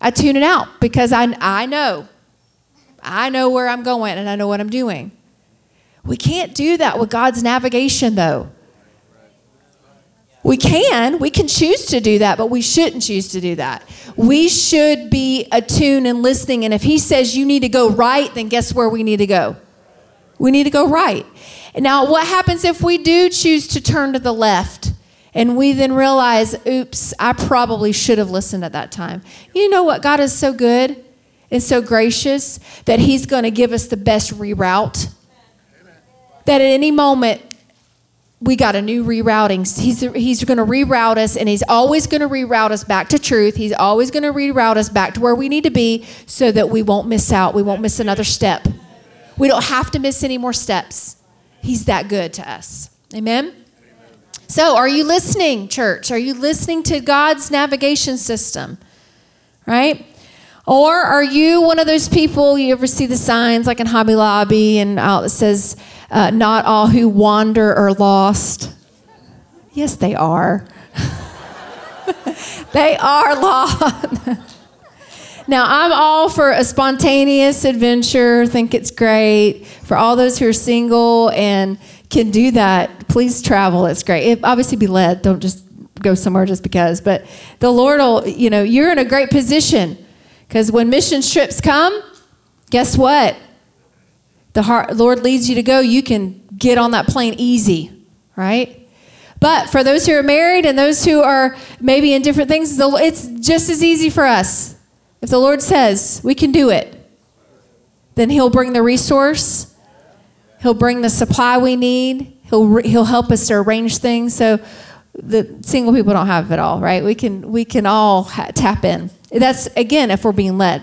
I tune it out because I, I know. I know where I'm going and I know what I'm doing. We can't do that with God's navigation, though. We can. We can choose to do that, but we shouldn't choose to do that. We should be attuned and listening. And if He says you need to go right, then guess where we need to go? We need to go right. Now, what happens if we do choose to turn to the left? And we then realize, oops, I probably should have listened at that time. You know what? God is so good and so gracious that He's going to give us the best reroute. That at any moment, we got a new rerouting. He's, he's going to reroute us, and He's always going to reroute us back to truth. He's always going to reroute us back to where we need to be so that we won't miss out. We won't miss another step. We don't have to miss any more steps. He's that good to us. Amen? So, are you listening, church? Are you listening to God's navigation system? Right? Or are you one of those people, you ever see the signs like in Hobby Lobby and out that says, uh, not all who wander are lost? Yes, they are. [LAUGHS] they are lost. [LAUGHS] now, I'm all for a spontaneous adventure, think it's great. For all those who are single and can do that, please travel. It's great. It, obviously, be led. Don't just go somewhere just because. But the Lord will, you know, you're in a great position because when mission trips come, guess what? The heart, Lord leads you to go, you can get on that plane easy, right? But for those who are married and those who are maybe in different things, it's just as easy for us. If the Lord says we can do it, then He'll bring the resource He'll bring the supply we need. He'll, he'll help us to arrange things. So the single people don't have it all, right? We can, we can all ha- tap in. That's, again, if we're being led.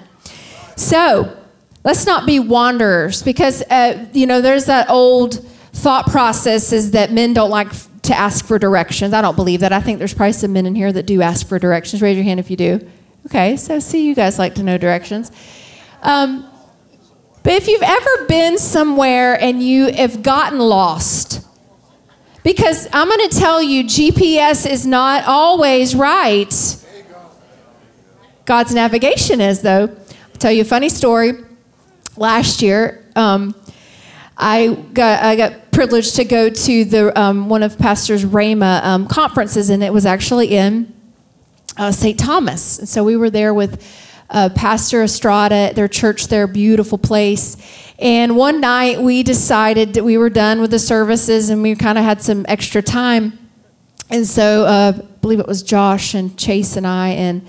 So let's not be wanderers because, uh, you know, there's that old thought process is that men don't like to ask for directions. I don't believe that. I think there's probably some men in here that do ask for directions. Raise your hand if you do. Okay, so see, you guys like to know directions. Um, but if you've ever been somewhere and you have gotten lost, because I'm going to tell you, GPS is not always right. God's navigation is, though. I'll tell you a funny story. Last year, um, I got I got privileged to go to the um, one of Pastor's Rama um, conferences, and it was actually in uh, St. Thomas. And so we were there with uh, Pastor Estrada their church there, beautiful place. And one night we decided that we were done with the services and we kind of had some extra time. And so uh, I believe it was Josh and Chase and I and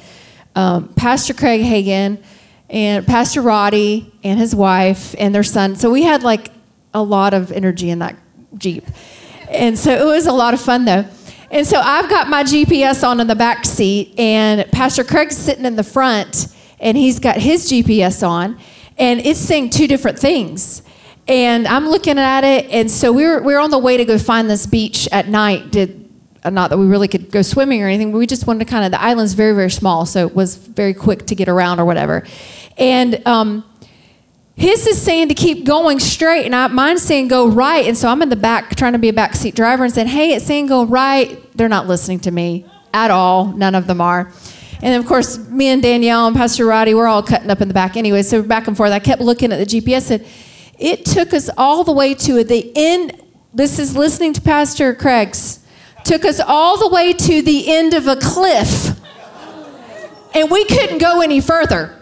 um, Pastor Craig Hagan and Pastor Roddy and his wife and their son. So we had like a lot of energy in that Jeep. And so it was a lot of fun though. And so I've got my GPS on in the back seat, and Pastor Craig's sitting in the front and he's got his GPS on, and it's saying two different things. And I'm looking at it, and so we were, we were on the way to go find this beach at night. Did uh, not that we really could go swimming or anything, but we just wanted to kind of the island's very very small, so it was very quick to get around or whatever. And um, his is saying to keep going straight, and I, mine's saying go right. And so I'm in the back trying to be a backseat driver and saying, "Hey, it's saying go right." They're not listening to me at all. None of them are. And of course, me and Danielle and Pastor Roddy, we're all cutting up in the back anyway. So back and forth. I kept looking at the GPS and it took us all the way to the end. This is listening to Pastor Craig's. Took us all the way to the end of a cliff. And we couldn't go any further.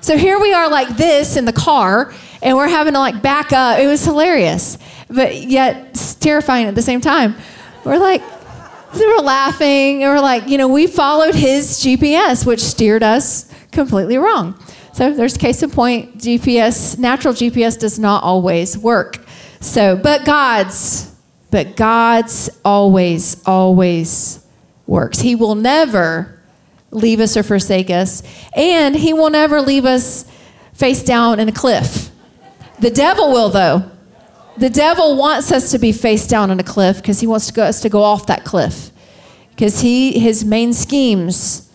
So here we are like this in the car, and we're having to like back up. It was hilarious, but yet terrifying at the same time. We're like, so we're laughing, and we're like, you know, we followed his GPS, which steered us completely wrong. So there's case in point, GPS, natural GPS does not always work. So, but God's, but God's always, always works. He will never leave us or forsake us, and He will never leave us face down in a cliff. The devil will, though. The devil wants us to be face down on a cliff because he wants to go, us to go off that cliff. Because he his main schemes,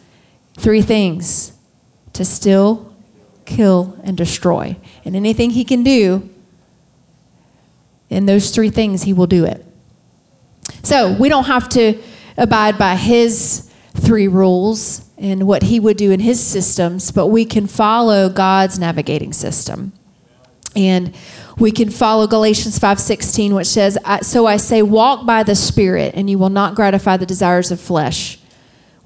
three things: to steal, kill, and destroy. And anything he can do in those three things, he will do it. So we don't have to abide by his three rules and what he would do in his systems, but we can follow God's navigating system. And we can follow Galatians 5:16 which says so I say walk by the spirit and you will not gratify the desires of flesh.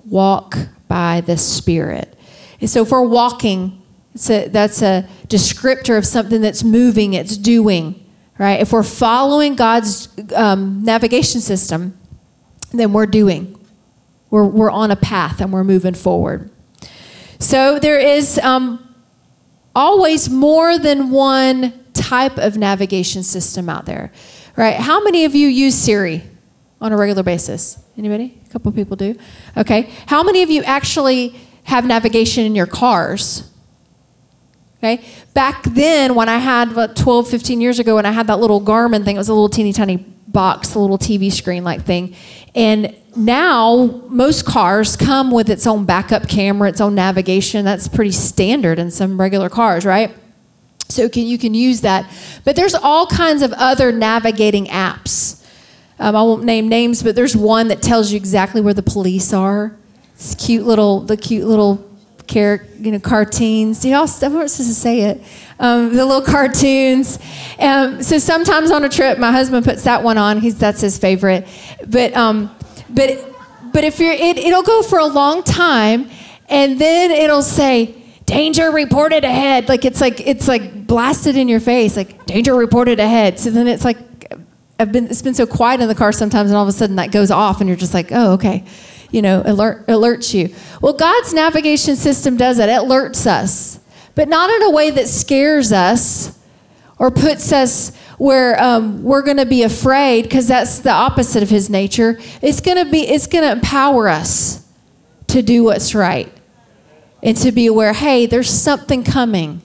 Walk by the spirit. And so if we're walking a, that's a descriptor of something that's moving, it's doing, right? If we're following God's um, navigation system, then we're doing. We're, we're on a path and we're moving forward. So there is um, always more than one type of navigation system out there, right? How many of you use Siri on a regular basis? Anybody? A couple people do. Okay. How many of you actually have navigation in your cars? Okay. Back then, when I had what, 12, 15 years ago, when I had that little Garmin thing, it was a little teeny tiny box, a little TV screen like thing. And now most cars come with its own backup camera, its own navigation. That's pretty standard in some regular cars, right? So can, you can use that. But there's all kinds of other navigating apps. Um, I won't name names, but there's one that tells you exactly where the police are. It's cute little, the cute little character, you know, cartoons. You all, not supposed to say it. Um, the little cartoons. Um, so sometimes on a trip, my husband puts that one on. He's that's his favorite. But um, but but if you're, it, it'll go for a long time, and then it'll say danger reported ahead. Like it's like it's like blasted in your face, like danger reported ahead. So then it's like I've been it's been so quiet in the car sometimes, and all of a sudden that goes off, and you're just like, oh okay, you know, alert alerts you. Well, God's navigation system does that. It alerts us, but not in a way that scares us or puts us where um, we're going to be afraid because that's the opposite of his nature it's going to be it's going to empower us to do what's right and to be aware hey, there's something coming.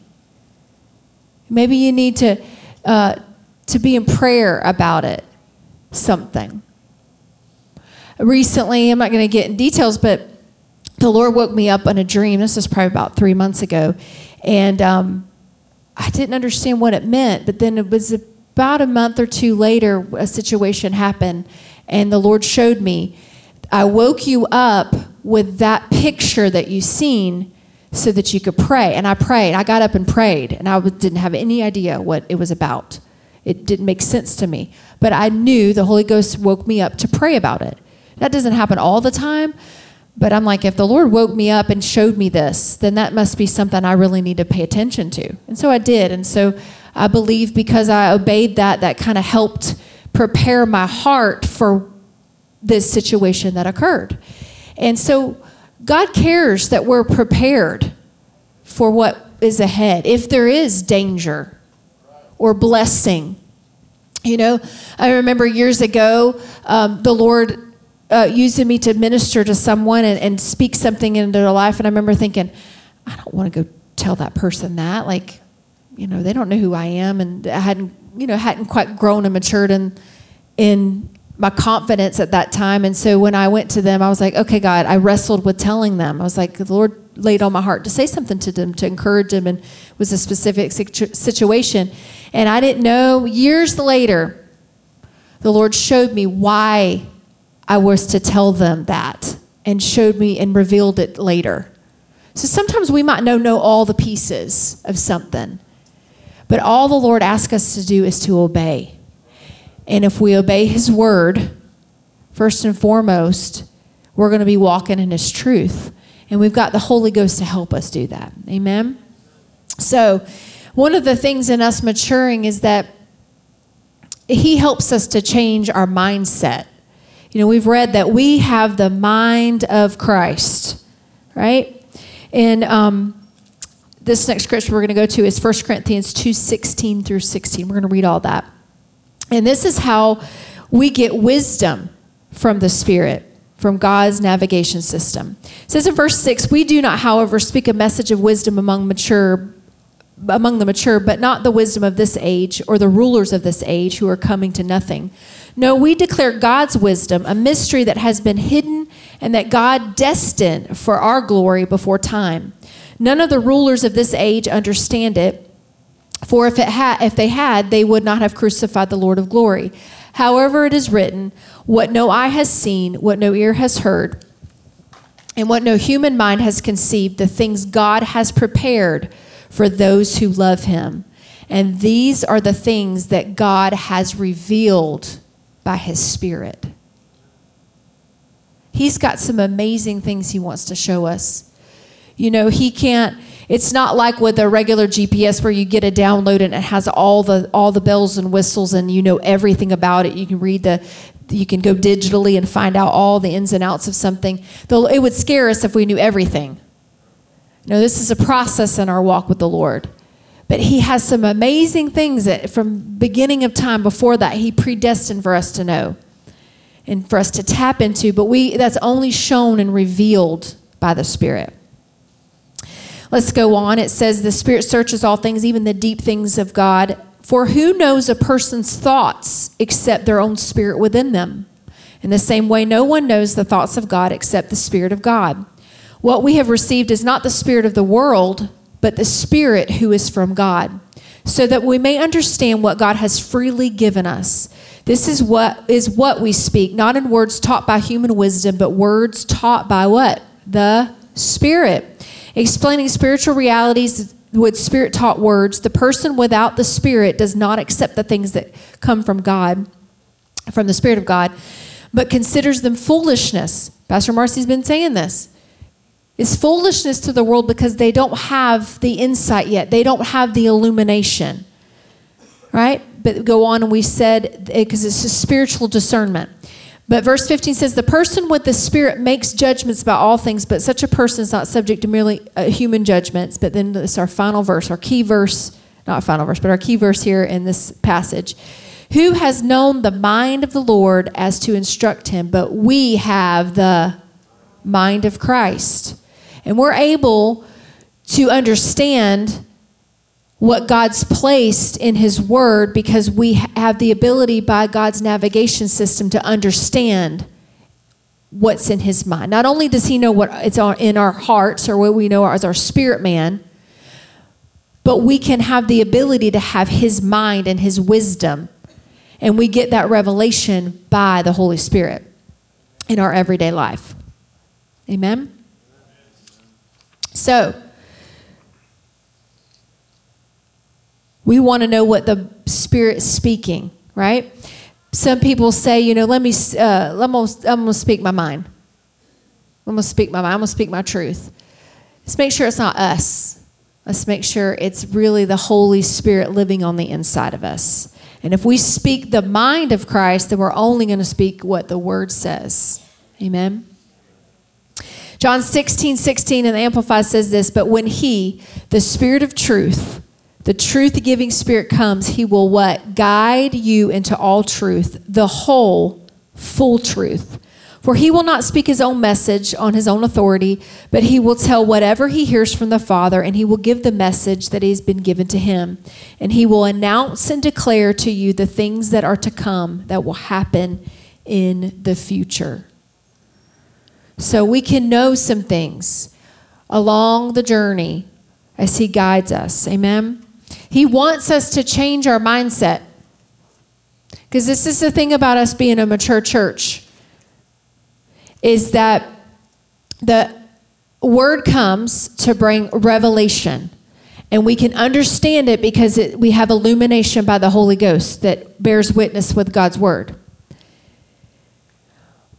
Maybe you need to, uh, to be in prayer about it, something. Recently, I'm not going to get in details, but the Lord woke me up in a dream. This was probably about three months ago. And um, I didn't understand what it meant, but then it was about a month or two later, a situation happened, and the Lord showed me. I woke you up with that picture that you seen so that you could pray. And I prayed. I got up and prayed, and I didn't have any idea what it was about. It didn't make sense to me. But I knew the Holy Ghost woke me up to pray about it. That doesn't happen all the time, but I'm like, if the Lord woke me up and showed me this, then that must be something I really need to pay attention to. And so I did. And so I believe because I obeyed that, that kind of helped prepare my heart for this situation that occurred. And so God cares that we're prepared for what is ahead. If there is danger or blessing, you know, I remember years ago, um, the Lord uh, using me to minister to someone and, and speak something into their life. And I remember thinking, I don't want to go tell that person that. Like, you know, they don't know who I am, and I hadn't, you know, hadn't quite grown and matured in in my confidence at that time. And so when I went to them, I was like, okay, God, I wrestled with telling them. I was like, the Lord laid on my heart to say something to them, to encourage them, and it was a specific situ- situation. And I didn't know, years later, the Lord showed me why I was to tell them that and showed me and revealed it later. So sometimes we might know, know all the pieces of something, but all the Lord asks us to do is to obey. And if we obey His word, first and foremost, we're going to be walking in His truth. And we've got the Holy Ghost to help us do that. Amen? So, one of the things in us maturing is that He helps us to change our mindset. You know, we've read that we have the mind of Christ, right? And um, this next scripture we're going to go to is 1 Corinthians 2 16 through 16. We're going to read all that. And this is how we get wisdom from the Spirit from God's navigation system. It says in verse 6, we do not, however, speak a message of wisdom among mature among the mature, but not the wisdom of this age or the rulers of this age who are coming to nothing. No, we declare God's wisdom, a mystery that has been hidden and that God destined for our glory before time. None of the rulers of this age understand it, for if, it ha- if they had, they would not have crucified the Lord of glory. However, it is written, What no eye has seen, what no ear has heard, and what no human mind has conceived, the things God has prepared for those who love him. And these are the things that God has revealed by his Spirit. He's got some amazing things he wants to show us. You know, he can't it's not like with a regular GPS where you get a download and it has all the all the bells and whistles and you know everything about it. You can read the you can go digitally and find out all the ins and outs of something. Though it would scare us if we knew everything. No, this is a process in our walk with the Lord. But he has some amazing things that from beginning of time before that he predestined for us to know and for us to tap into, but we that's only shown and revealed by the Spirit. Let's go on. It says the Spirit searches all things, even the deep things of God. For who knows a person's thoughts except their own spirit within them? In the same way, no one knows the thoughts of God except the Spirit of God. What we have received is not the spirit of the world, but the Spirit who is from God, so that we may understand what God has freely given us. This is what is what we speak, not in words taught by human wisdom, but words taught by what? The Spirit. Explaining spiritual realities with spirit taught words, the person without the Spirit does not accept the things that come from God, from the Spirit of God, but considers them foolishness. Pastor Marcy's been saying this is foolishness to the world because they don't have the insight yet. They don't have the illumination. Right? But go on, and we said, because it's a spiritual discernment. But verse 15 says, The person with the Spirit makes judgments about all things, but such a person is not subject to merely uh, human judgments. But then it's our final verse, our key verse, not final verse, but our key verse here in this passage. Who has known the mind of the Lord as to instruct him? But we have the mind of Christ. And we're able to understand what God's placed in His Word because we have the ability by God's navigation system to understand what's in His mind. Not only does He know what it's in our hearts or what we know as our spirit man, but we can have the ability to have His mind and His wisdom. And we get that revelation by the Holy Spirit in our everyday life. Amen? So, we want to know what the Spirit's speaking, right? Some people say, you know, let me, uh, I'm going to speak my mind. I'm going to speak my mind. I'm going to speak my truth. Let's make sure it's not us. Let's make sure it's really the Holy Spirit living on the inside of us. And if we speak the mind of Christ, then we're only going to speak what the Word says. Amen. John 16, 16 in the Amplified says this, but when he, the Spirit of truth, the truth giving Spirit comes, he will what? Guide you into all truth, the whole, full truth. For he will not speak his own message on his own authority, but he will tell whatever he hears from the Father, and he will give the message that has been given to him. And he will announce and declare to you the things that are to come that will happen in the future. So we can know some things along the journey as He guides us. Amen. He wants us to change our mindset. Because this is the thing about us being a mature church is that the word comes to bring revelation. And we can understand it because it, we have illumination by the Holy Ghost that bears witness with God's word.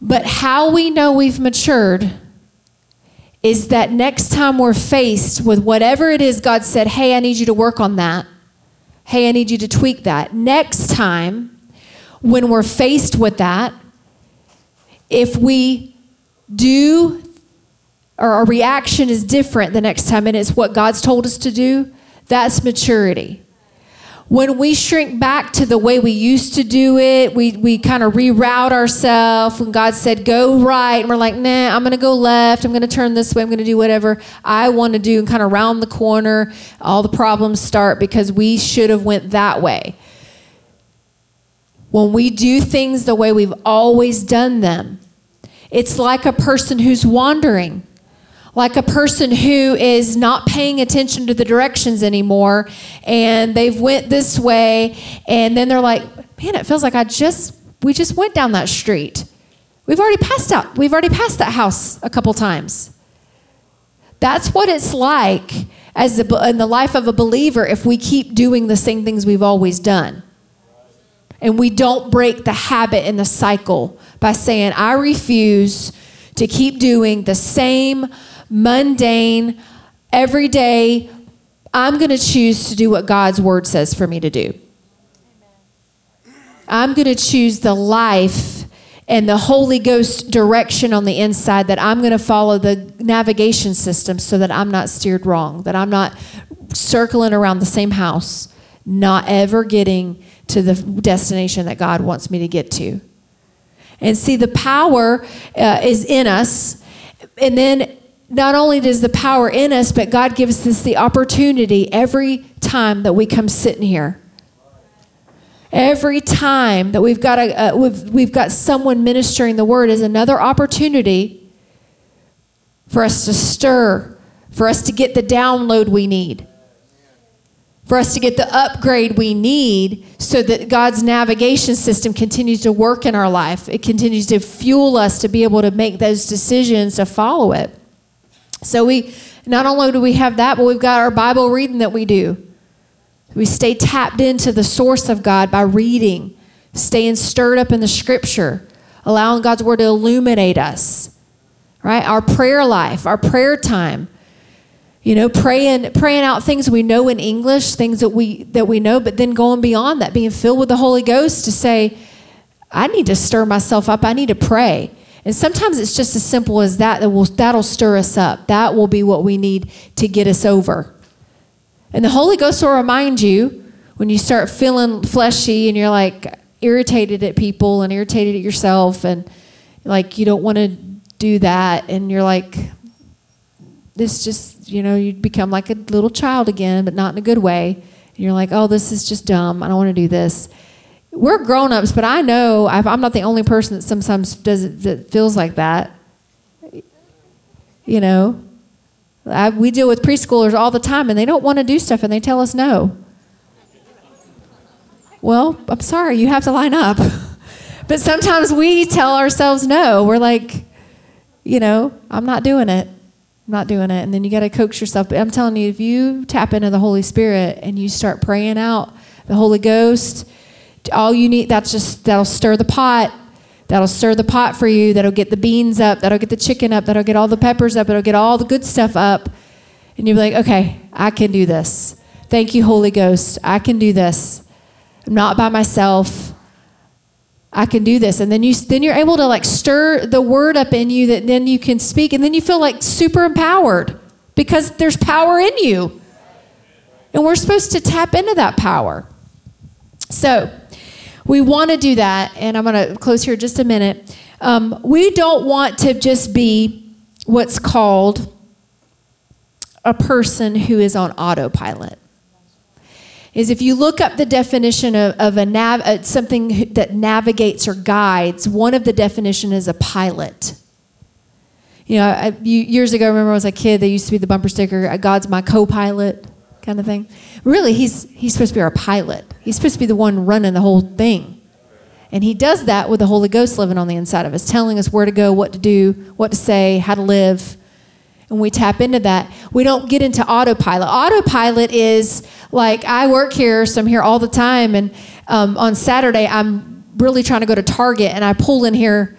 But how we know we've matured is that next time we're faced with whatever it is God said, hey, I need you to work on that. Hey, I need you to tweak that. Next time, when we're faced with that, if we do or our reaction is different the next time and it's what God's told us to do, that's maturity. When we shrink back to the way we used to do it, we, we kind of reroute ourselves. When God said, go right, and we're like, nah, I'm going to go left. I'm going to turn this way. I'm going to do whatever I want to do and kind of round the corner. All the problems start because we should have went that way. When we do things the way we've always done them, it's like a person who's wandering like a person who is not paying attention to the directions anymore and they've went this way and then they're like man it feels like i just we just went down that street. We've already passed out we've already passed that house a couple times. That's what it's like as in the life of a believer if we keep doing the same things we've always done. And we don't break the habit and the cycle by saying i refuse to keep doing the same mundane, everyday. I'm going to choose to do what God's word says for me to do. I'm going to choose the life and the Holy Ghost direction on the inside that I'm going to follow the navigation system so that I'm not steered wrong, that I'm not circling around the same house, not ever getting to the destination that God wants me to get to. And see, the power uh, is in us. And then not only does the power in us, but God gives us the opportunity every time that we come sitting here. Every time that we've got a, uh, we've, we've got someone ministering the word is another opportunity for us to stir, for us to get the download we need, for us to get the upgrade we need so that God's navigation system continues to work in our life. It continues to fuel us to be able to make those decisions to follow it. So we not only do we have that, but we've got our Bible reading that we do. We stay tapped into the source of God by reading, staying stirred up in the scripture, allowing God's word to illuminate us. Right? Our prayer life, our prayer time. You know, praying praying out things we know in English, things that we that we know, but then going beyond that, being filled with the Holy Ghost to say, I need to stir myself up. I need to pray. And sometimes it's just as simple as that that will that'll stir us up. That will be what we need to get us over. And the Holy Ghost will remind you when you start feeling fleshy and you're like irritated at people and irritated at yourself and like you don't want to do that and you're like this just, you know, you become like a little child again, but not in a good way. And you're like, "Oh, this is just dumb. I don't want to do this." We're grown-ups but i know i am not the only person that sometimes does that feels like that. You know? I, we deal with preschoolers all the time and they don't want to do stuff and they tell us no. Well i'm sorry you have to line up. [LAUGHS] But sometimes we tell ourselves no. We're like you know i'm not doing it. I'm not doing it. And then you got to coax yourself. But i'm telling you if you tap into the holy spirit and you start praying out the holy ghost all you need, that's just, that'll stir the pot. That'll stir the pot for you. That'll get the beans up. That'll get the chicken up. That'll get all the peppers up. It'll get all the good stuff up. And you'll be like, okay, I can do this. Thank you, Holy Ghost. I can do this. I'm not by myself. I can do this. And then you then you're able to like stir the word up in you that then you can speak and then you feel like super empowered because there's power in you. And we're supposed to tap into that power. So, we want to do that, and I'm going to close here just a minute. Um, we don't want to just be what's called a person who is on autopilot. Is if you look up the definition of, of a nav, uh, something that navigates or guides, one of the definition is a pilot. You know, I, years ago, I remember was a kid, they used to be the bumper sticker, God's my co-pilot kind of thing. Really, he's, he's supposed to be our pilot. He's supposed to be the one running the whole thing. And he does that with the Holy Ghost living on the inside of us, telling us where to go, what to do, what to say, how to live. And we tap into that. We don't get into autopilot. Autopilot is like I work here, so I'm here all the time. And um, on Saturday, I'm really trying to go to Target, and I pull in here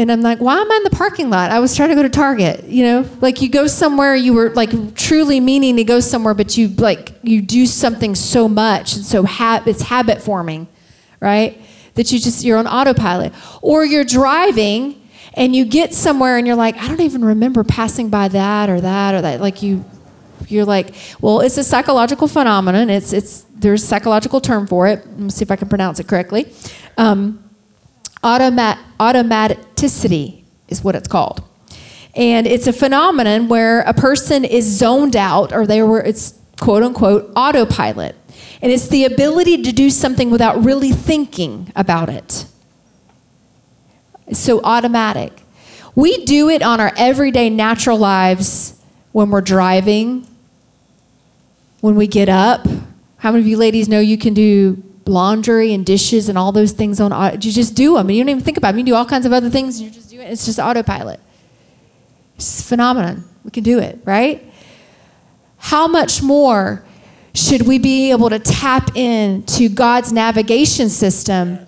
and I'm like, why am I in the parking lot? I was trying to go to Target, you know? Like you go somewhere, you were like truly meaning to go somewhere, but you like, you do something so much. And so ha- it's habit forming, right? That you just, you're on autopilot. Or you're driving and you get somewhere and you're like, I don't even remember passing by that or that or that. Like you, you're like, well, it's a psychological phenomenon. It's, it's, there's a psychological term for it. Let me see if I can pronounce it correctly. Um, automat, automaticity is what it's called. And it's a phenomenon where a person is zoned out, or they were, it's quote unquote autopilot. And it's the ability to do something without really thinking about it. It's so automatic. We do it on our everyday natural lives when we're driving, when we get up. How many of you ladies know you can do laundry and dishes and all those things on you just do them and you don't even think about them you do all kinds of other things and you just do it. It's just autopilot. It's a phenomenon. We can do it right? How much more should we be able to tap into god's navigation system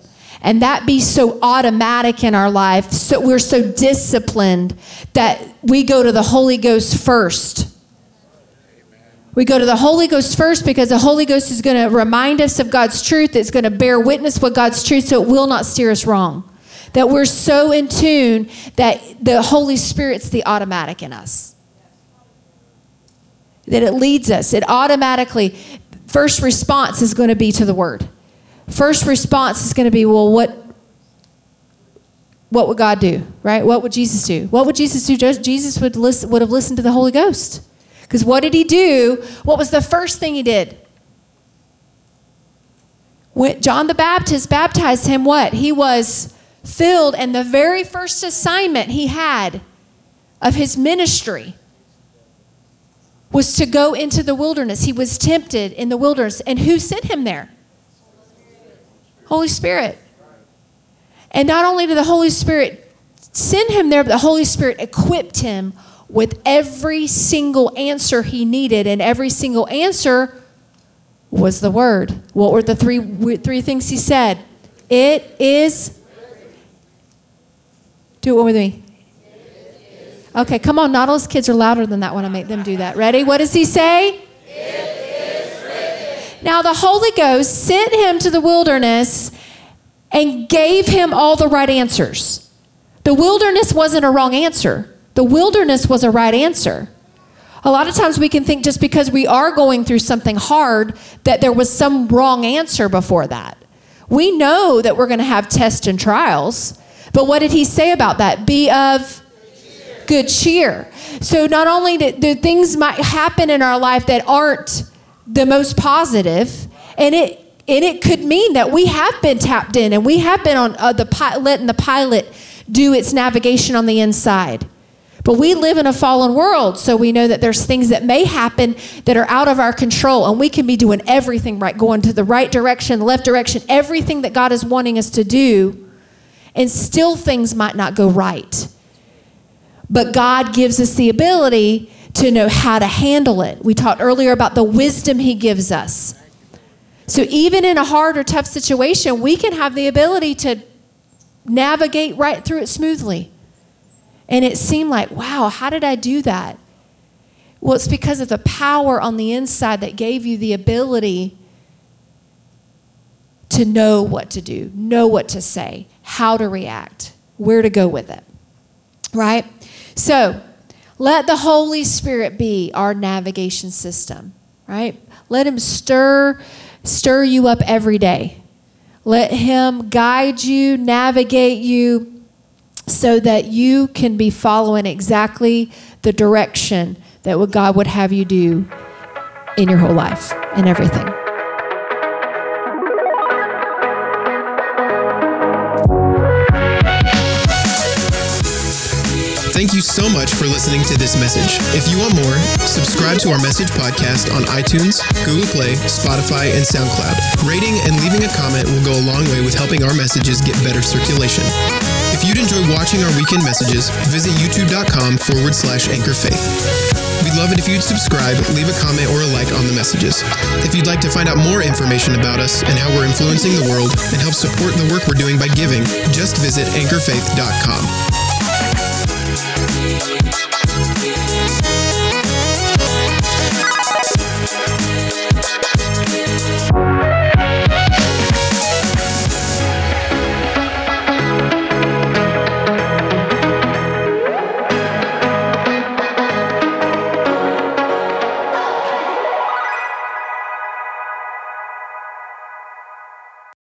and that be so automatic in our life so we're so disciplined that we go to the holy ghost first we go to the Holy Ghost first because the Holy Ghost is going to remind us of God's truth. It's going to bear witness with God's truth so it will not steer us wrong. That we're so in tune that the Holy Spirit's the automatic in us. That it leads us. It automatically, first response is going to be to the Word. First response is going to be, well, what, what would God do, right? What would Jesus do? What would Jesus do? Jesus would, listen, would have listened to the Holy Ghost. Because what did he do? What was the first thing he did? When John the Baptist baptized him, what? He was filled, and the very first assignment he had of his ministry was to go into the wilderness. He was tempted in the wilderness. And who sent him there? Holy Spirit. And not only did the Holy Spirit send him there, but the Holy Spirit equipped him with every single answer he needed, and every single answer was the word. What were the three, three things he said? It is. Do it with me. Okay, come on. Nautilus kids are louder than that when I make them do that. Ready? What does he say? It is. Now, the Holy Ghost sent him to the wilderness and gave him all the right answers. The wilderness wasn't a wrong answer. The wilderness was a right answer. A lot of times we can think just because we are going through something hard that there was some wrong answer before that. We know that we're going to have tests and trials, but what did he say about that? Be of good cheer. So not only do, things might happen in our life that aren't the most positive, and it and it could mean that we have been tapped in and we have been on uh, the letting the pilot do its navigation on the inside. But we live in a fallen world, so we know that there's things that may happen that are out of our control, and we can be doing everything right, going to the right direction, left direction, everything that God is wanting us to do, and still things might not go right. But God gives us the ability to know how to handle it. We talked earlier about the wisdom He gives us. So even in a hard or tough situation, we can have the ability to navigate right through it smoothly. And it seemed like, wow, how did I do that? Well, it's because of the power on the inside that gave you the ability to know what to do, know what to say, how to react, where to go with it. Right? So, let the Holy Spirit be our navigation system, right? Let him stir stir you up every day. Let him guide you, navigate you, so that you can be following exactly the direction that what God would have you do in your whole life and everything. Thank you so much for listening to this message. If you want more, subscribe to our message podcast on iTunes, Google Play, Spotify, and SoundCloud. Rating and leaving a comment will go a long way with helping our messages get better circulation. If you'd enjoy watching our weekend messages, visit youtube.com forward slash anchor faith. We'd love it if you'd subscribe, leave a comment or a like on the messages. If you'd like to find out more information about us and how we're influencing the world and help support the work we're doing by giving, just visit anchorfaith.com.